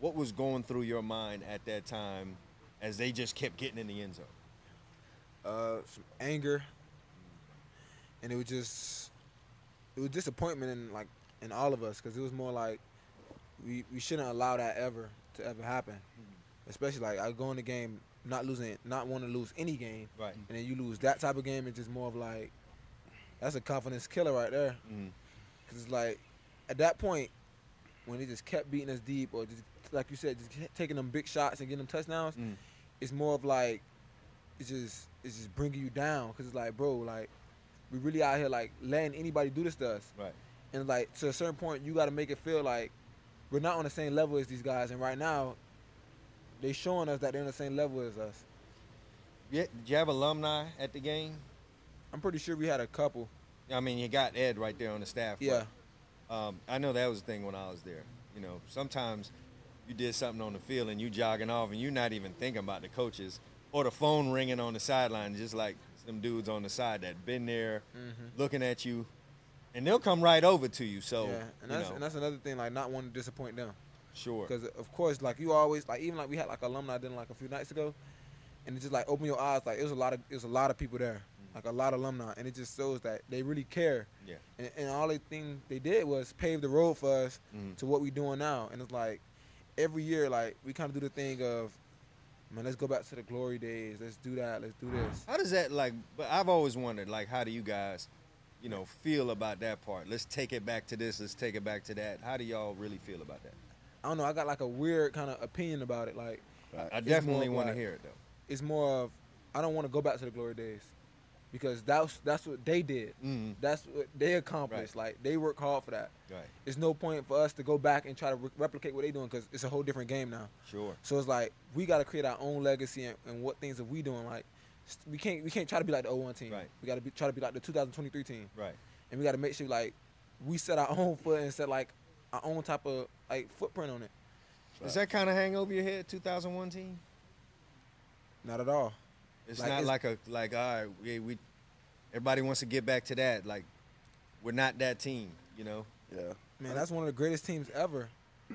what was going through your mind at that time as they just kept getting in the end zone? uh, some anger, and it was just it was disappointment in like in all of us because it was more like we we shouldn't allow that ever to ever happen, especially like I go in the game not losing, not want to lose any game, Right. and then you lose that type of game. It's just more of like that's a confidence killer right there. Mhm. Cause it's like at that point when they just kept beating us deep or just like you said, just taking them big shots and getting them touchdowns. Mm. It's more of like it's just it's just bringing you down because it's like bro like we really out here like letting anybody do this to us Right. and like to a certain point you got to make it feel like we're not on the same level as these guys and right now they're showing us that they're on the same level as us. Yeah, did you have alumni at the game? I'm pretty sure we had a couple. I mean, you got Ed right there on the staff. but, Yeah. Um, I know that was the thing when I was there. You know, sometimes you did something on the field and you jogging off and you're not even thinking about the coaches or the phone ringing on the sideline, just like some dudes on the side that been there Mhm. looking at you, and they'll come right over to you. So, yeah, and that's and that's another thing like not wanting to disappoint them. sure. Because of course, like you always like even like we had like alumni dinner like a few nights ago, and it just like open your eyes like it was a lot of it was a lot of people there, like a lot of alumni, and it just shows that they really care. Yeah. And, and all they thing they did was pave the road for us Mhm. to what we're doing now, and it's like every year like we kind of do the thing of, man, let's go back to the glory days, let's do that, let's do this. How does that like? But I've always wondered, like, how do you guys, you know, feel about that part? Let's take it back to this. Let's take it back to that. How do y'all really feel about that? I don't know, I got like a weird kind of opinion about it, like. Right. I definitely want to like- hear it though. it's more of I don't want to go back to the glory days because that's that's what they did. Mhm. That's what they accomplished. Like they work hard for that. Right. It's no point for us to go back and try to re- replicate what they're doing because it's a whole different game now. Sure. So it's like we got to create our own legacy and, and what things are we doing. Like we can't we can't try to be like the 01 team. Right. We got to be, try to be like the 2023 team, Right. and we got to make sure like we set our own foot and set like our own type of like footprint on it. Does that kind of hang over your head, 2001 team? Not at all. It's Like, not it's- like a like all right, we, we everybody wants to get back to that. Like we're not that team, you know. Yeah. Man, that's one of the greatest teams ever.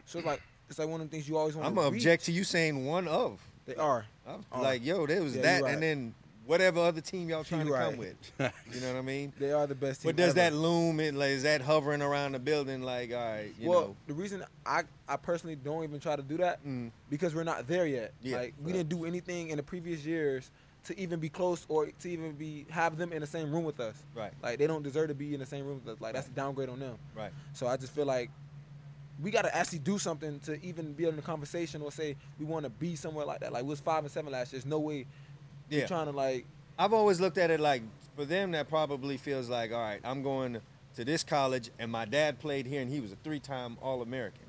So it's like it's like one of the things you always want to. I'm to gonna object to you saying one of. They are. I'm Are. like, yo, there was Yeah, that, right. and then whatever other team y'all trying You're to right. come with. You know what I mean? They are the best team. But does ever. that loom? It like is that hovering around the building? Like, all right, you well, know. the reason I, I personally don't even try to do that Mm. because we're not there yet. Yeah, like we right. didn't do anything in the previous years to even be close or to even be have them in the same room with us. Right. Like they don't deserve to be in the same room with us. Like that's a downgrade on them. Right. So I just feel like we got to actually do something to even be in the conversation or say we want to be somewhere like that. Like we was five and seven last year. There's no way Yeah. we're trying to like I've always looked at it like for them that probably feels like, all right, I'm going to this college and my dad played here and he was a three-time All-American.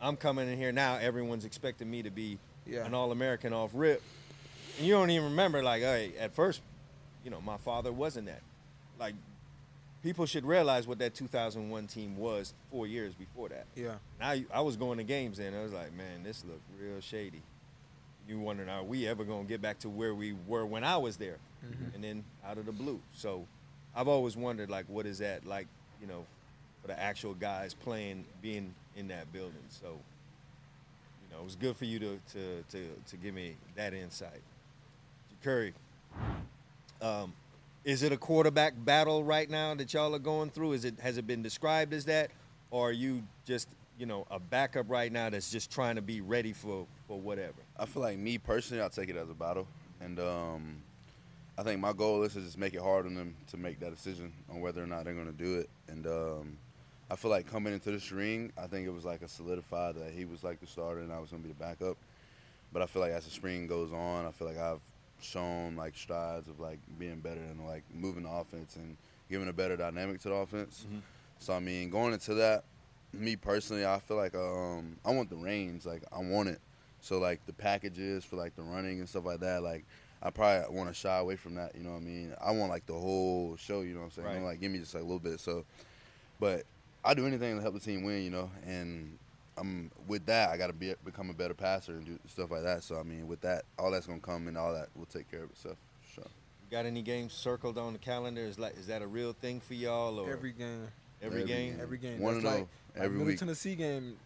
I'm coming in here now. Everyone's expecting me to be Yeah. an All-American off rip, and you don't even remember like, hey, at first, you know, my father wasn't that. Like, people should realize what that 2001 team was four years before that. yeah. Now you- I was going to games and I was like, man, this looked real shady. You wondering, are we ever gonna get back to where we were when I was there? Mhm. And then out of the blue. So I've always wondered, like, what is that like? You know, for the actual guys playing, being in that building. So, you know, it was good for you to to to, to give me that insight. Curry, um, is it a quarterback battle right now that y'all are going through? Is it has it been described as that, or are you just you know a backup right now that's just trying to be ready for for whatever? I feel like me personally, I take it as a battle, and um, I think my goal is to just make it hard on them to make that decision on whether or not they're going to do it. And um, I feel like coming into this ring, I think it was like a solidified that he was like the starter and I was going to be the backup. But I feel like as the spring goes on, I feel like I've shown like strides of like being better and like moving the offense and giving a better dynamic to the offense. Mhm. So I mean, going into that, me personally, I feel like um, I want the reins. Like I want it. So like the packages for like the running and stuff like that, like I probably want to shy away from that. You know what I mean? I want like the whole show. You know what I'm saying? Right. Don't, like give me just like a little bit. So, but I do anything to help the team win. You know, and I'm with that. I got to be become a better passer and do stuff like that. So I mean, with that, all that's gonna come and all that will take care of itself. Sure. Got any games circled on the calendar? Is like is that a real thing for y'all or Every game. every every game? game. Every game. One That's and like, like every Middle week. Tennessee game,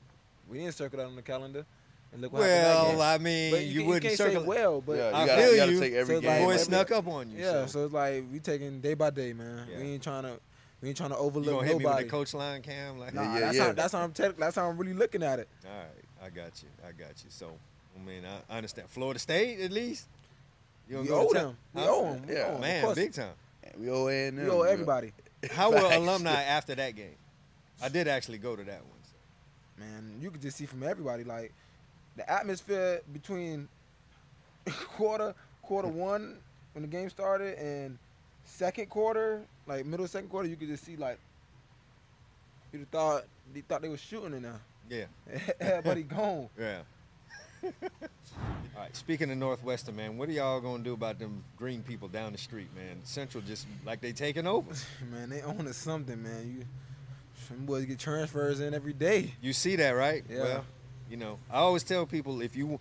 we didn't circle that on the calendar. And look what happened that Well, game. I mean, But you, you, can- wouldn't can't circle. say well, but Yeah, you I gotta, feel you gotta you. take every So it's game. like- Boy, I you feel gotta you. take every So it's game. like- you I gotta feel take you. every So it's game. like- Boy every- snuck up on you. Game. like Boy every- snuck up on you. Yeah, so. so it's like we taking day by day, man. Yeah. We ain't trying to, we ain't trying to you overlook gonna hit me nobody. with the coach line, Kam? Like, Nah, Yeah, yeah, that's yeah. how that's how I'm tech that's how I'm really looking at it. All right, I got you. I got you. So, I mean, I I understand. Florida State, at least. You gonna We go owe to them. town? We Huh? owe them. We Yeah. owe 'em. Of Man, course, big time. We owe A&M. We owe everybody. How were alumni after that game? I did actually go to that one. so. Man, you could just see from everybody like the atmosphere between quarter quarter one when the game started and second quarter, like middle of second quarter, you could just see like you thought they thought they was shooting in there. Yeah, Everybody gone. yeah. All right. Speaking of Northwestern, man, what are y'all gonna do about them green people down the street, man? Central just like they taking over. Man, they own us something, man. You some boys get transfers in every day. You see that, right? Yeah. Well, you know, I always tell people if you,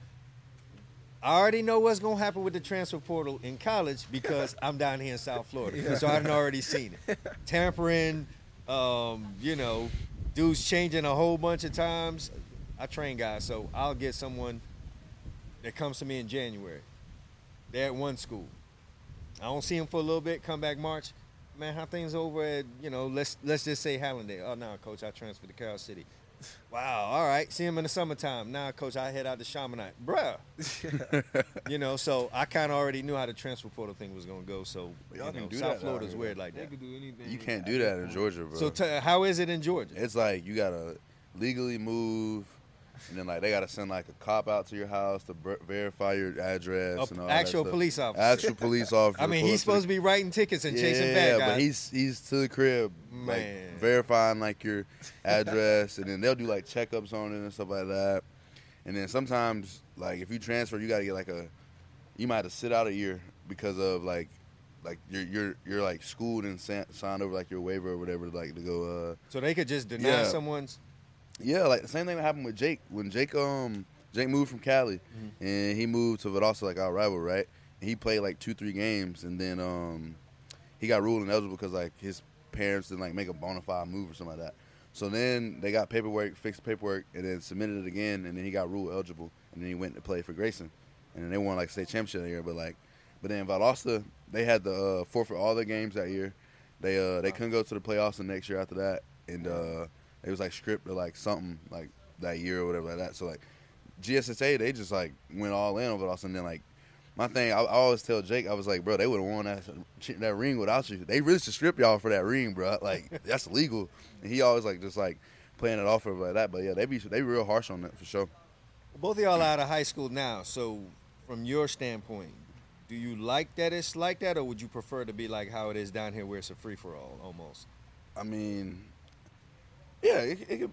I already know what's gonna happen with the transfer portal in college because I'm down here in South Florida, Yeah. so I've already seen it. Tampering, um, you know, dudes changing a whole bunch of times. I train guys, so I'll get someone that comes to me in January. They're at one school. I don't see them for a little bit. Come back March. Man, how things over at you know? Let's let's just say Hallandale. Oh no, coach, I transferred to Carol City. Wow, all right. See him in the summertime. Now, coach, I head out to Champagnat, bruh. you know, so I kind of already knew how the transfer portal thing was gonna go. So Y'all you can know, do South that Florida's weird though. like They that. could do anything. You can't do that in. Georgia, bro. So t- how is it in Georgia? it's like you gotta legally move, and then like they gotta send like a cop out to your house to ver- verify your address A and all actual that police officer. Actual police officer. I mean, he's supposed to be writing tickets and yeah, chasing bad guys. Yeah, but he's he's to the crib, Man. like verifying like your address, and then they'll do like checkups on it and stuff like that. And then sometimes, like if you transfer, you gotta get like a, you might have to sit out a year because of like, like you're you're you're like schooled and signed over like your waiver or whatever, like to go. uh so they could just deny Yeah. someone's. Yeah, like the same thing that happened with Jake when Jake um Jake moved from Cali Mm-hmm. and he moved to Valdosta like our rival, right? And he played like two three games and then um he got ruled ineligible because like his parents didn't like make a bona fide move or something like that. So then they got paperwork, fixed paperwork, and then submitted it again, and then he got ruled eligible, and then he went to play for Grayson, and then they won like state championship that year. But like, but then Valdosta, they had the uh, forfeit all their games that year. They uh they couldn't go to the playoffs the next year after that, and uh it was like stripped or like something like that year or whatever like that. So like GSSA, they just like went all in over us, and then like my thing, I, I always tell Jake, I was like, bro, they would have won that that ring without you. They really should strip y'all for that ring, bro. Like that's illegal. And he always like just like playing it off of like that. But yeah, they be they real harsh on that for sure. Both of y'all out of high school now, so from your standpoint, do you like that it's like that, or would you prefer to be like how it is down here, where it's a free for all almost? I mean, yeah, it, it could,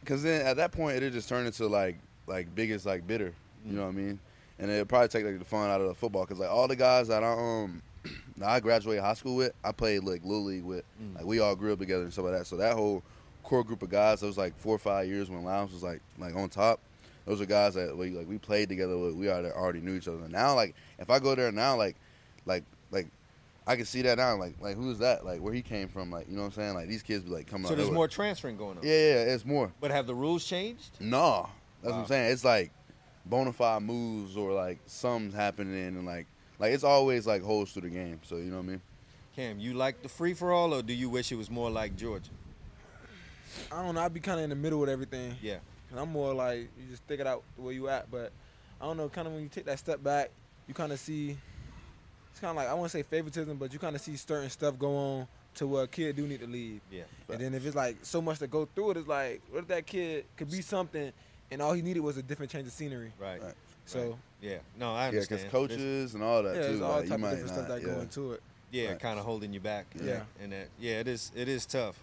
because then at that point it just turned into like like biggest like bitter. You know what I mean? And it'd probably take like the fun out of the football because like all the guys that I um that I graduated high school with, I played like little league with. Like we all grew up together and stuff like that. So that whole core group of guys, those like four or five years when Lowndes was like like on top. Those are guys that we like we played together. with. We already already knew each other. Now like if I go there now, like like like I can see that now. Like like who's that? Like where he came from? Like you know what I'm saying? Like these kids be like coming. So there's more transferring going on. Yeah, yeah, it's more. But have the rules changed? No, that's what I'm saying. It's like bona fide moves or like something's happening and like like it's always like holes through the game. So you know what I mean? Kam, you like the free for all, or do you wish it was more like Georgia? I don't know. I'd be kind of in the middle with everything. Yeah. And I'm more like you just stick it out where you at. But I don't know. Kind of when you take that step back, you kind of see. It's kind of like I want to say favoritism, but you kind of see certain stuff go on to where a kid do need to leave. Yeah. And then if it's like so much to go through it, it's like what if that kid could be something, and all he needed was a different change of scenery. Right. Right. So Yeah. No, I understand. Yeah, because coaches and all that yeah, too. there's all like, type of might different stuff that yeah. go into it. yeah, Right. kind of holding you back. Yeah. And that, yeah, it is. It is tough.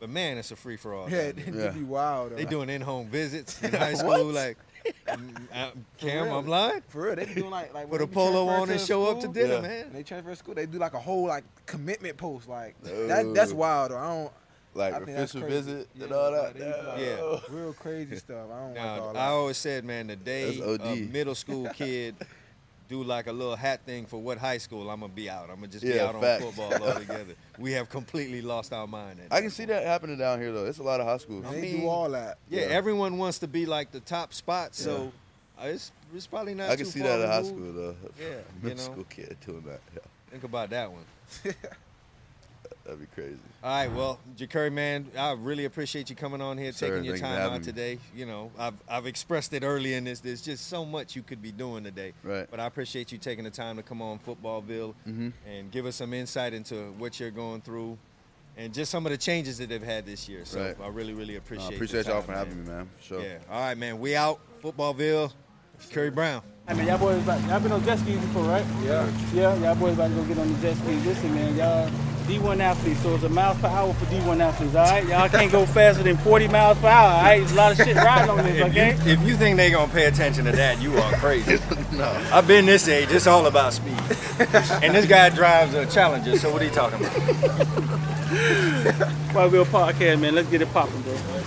But man, it's a free for all. Yeah, it, it'd Yeah. be wild. Though. They doing in-home visits in high school. Like, Kam, real. I'm lying. for real. They be doing like like Put when a polo transferring on and a show up to dinner, Yeah. man. When they transfer to school, they do like a whole like commitment post. Like that. That's wild. Though. I don't. Like I official crazy. visit and Yeah, all that. they do, like, Yeah. Real crazy stuff. I don't like Now, all I always said, man, the day a middle school kid do like a little hat thing for what high school, I'm gonna be out. I'm gonna just be Yeah, out facts. on football altogether. we have completely lost our mind. at I that can see that happening down here though. It's a lot of high schools. they mean, do all that. Yeah, Yeah. everyone wants to be like the top spot, so uh, it's it's probably not. I can too see far that at high school though. Yeah, you middle know. school kid doing that. Yeah, Think about that one. that'd be crazy. All right, well, Jacurri, man, I really appreciate you coming on here, Sir, taking your thank you for time having out me. today. You know, I've I've expressed it early in this. There's just so much you could be doing today. Right. But I appreciate you taking the time to come on Footballville Mhm. and give us some insight into what you're going through, and just some of the changes that they've had this year. So Right. I really, really I appreciate. the appreciate y'all time, for having me, man. Sure. Yeah. All right, man. We out. Footballville. Curry Brown. I mean, y'all boys, about, y'all been on jet skis before, right? Yeah. Yeah, y'all boys about to go get on the jet skis. Listen, man, y'all D1 athletes, so it's a miles per hour for D1 athletes, all right? Y'all can't go faster than 40 miles per hour, all right? There's a lot of shit riding on this, If okay? you, if you think they gonna pay attention to that, you are crazy. no. I've been this age. It's all about speed. and this guy drives a Challenger. So what are you talking about? White Wheel Podcast, man. Let's get it popping, bro.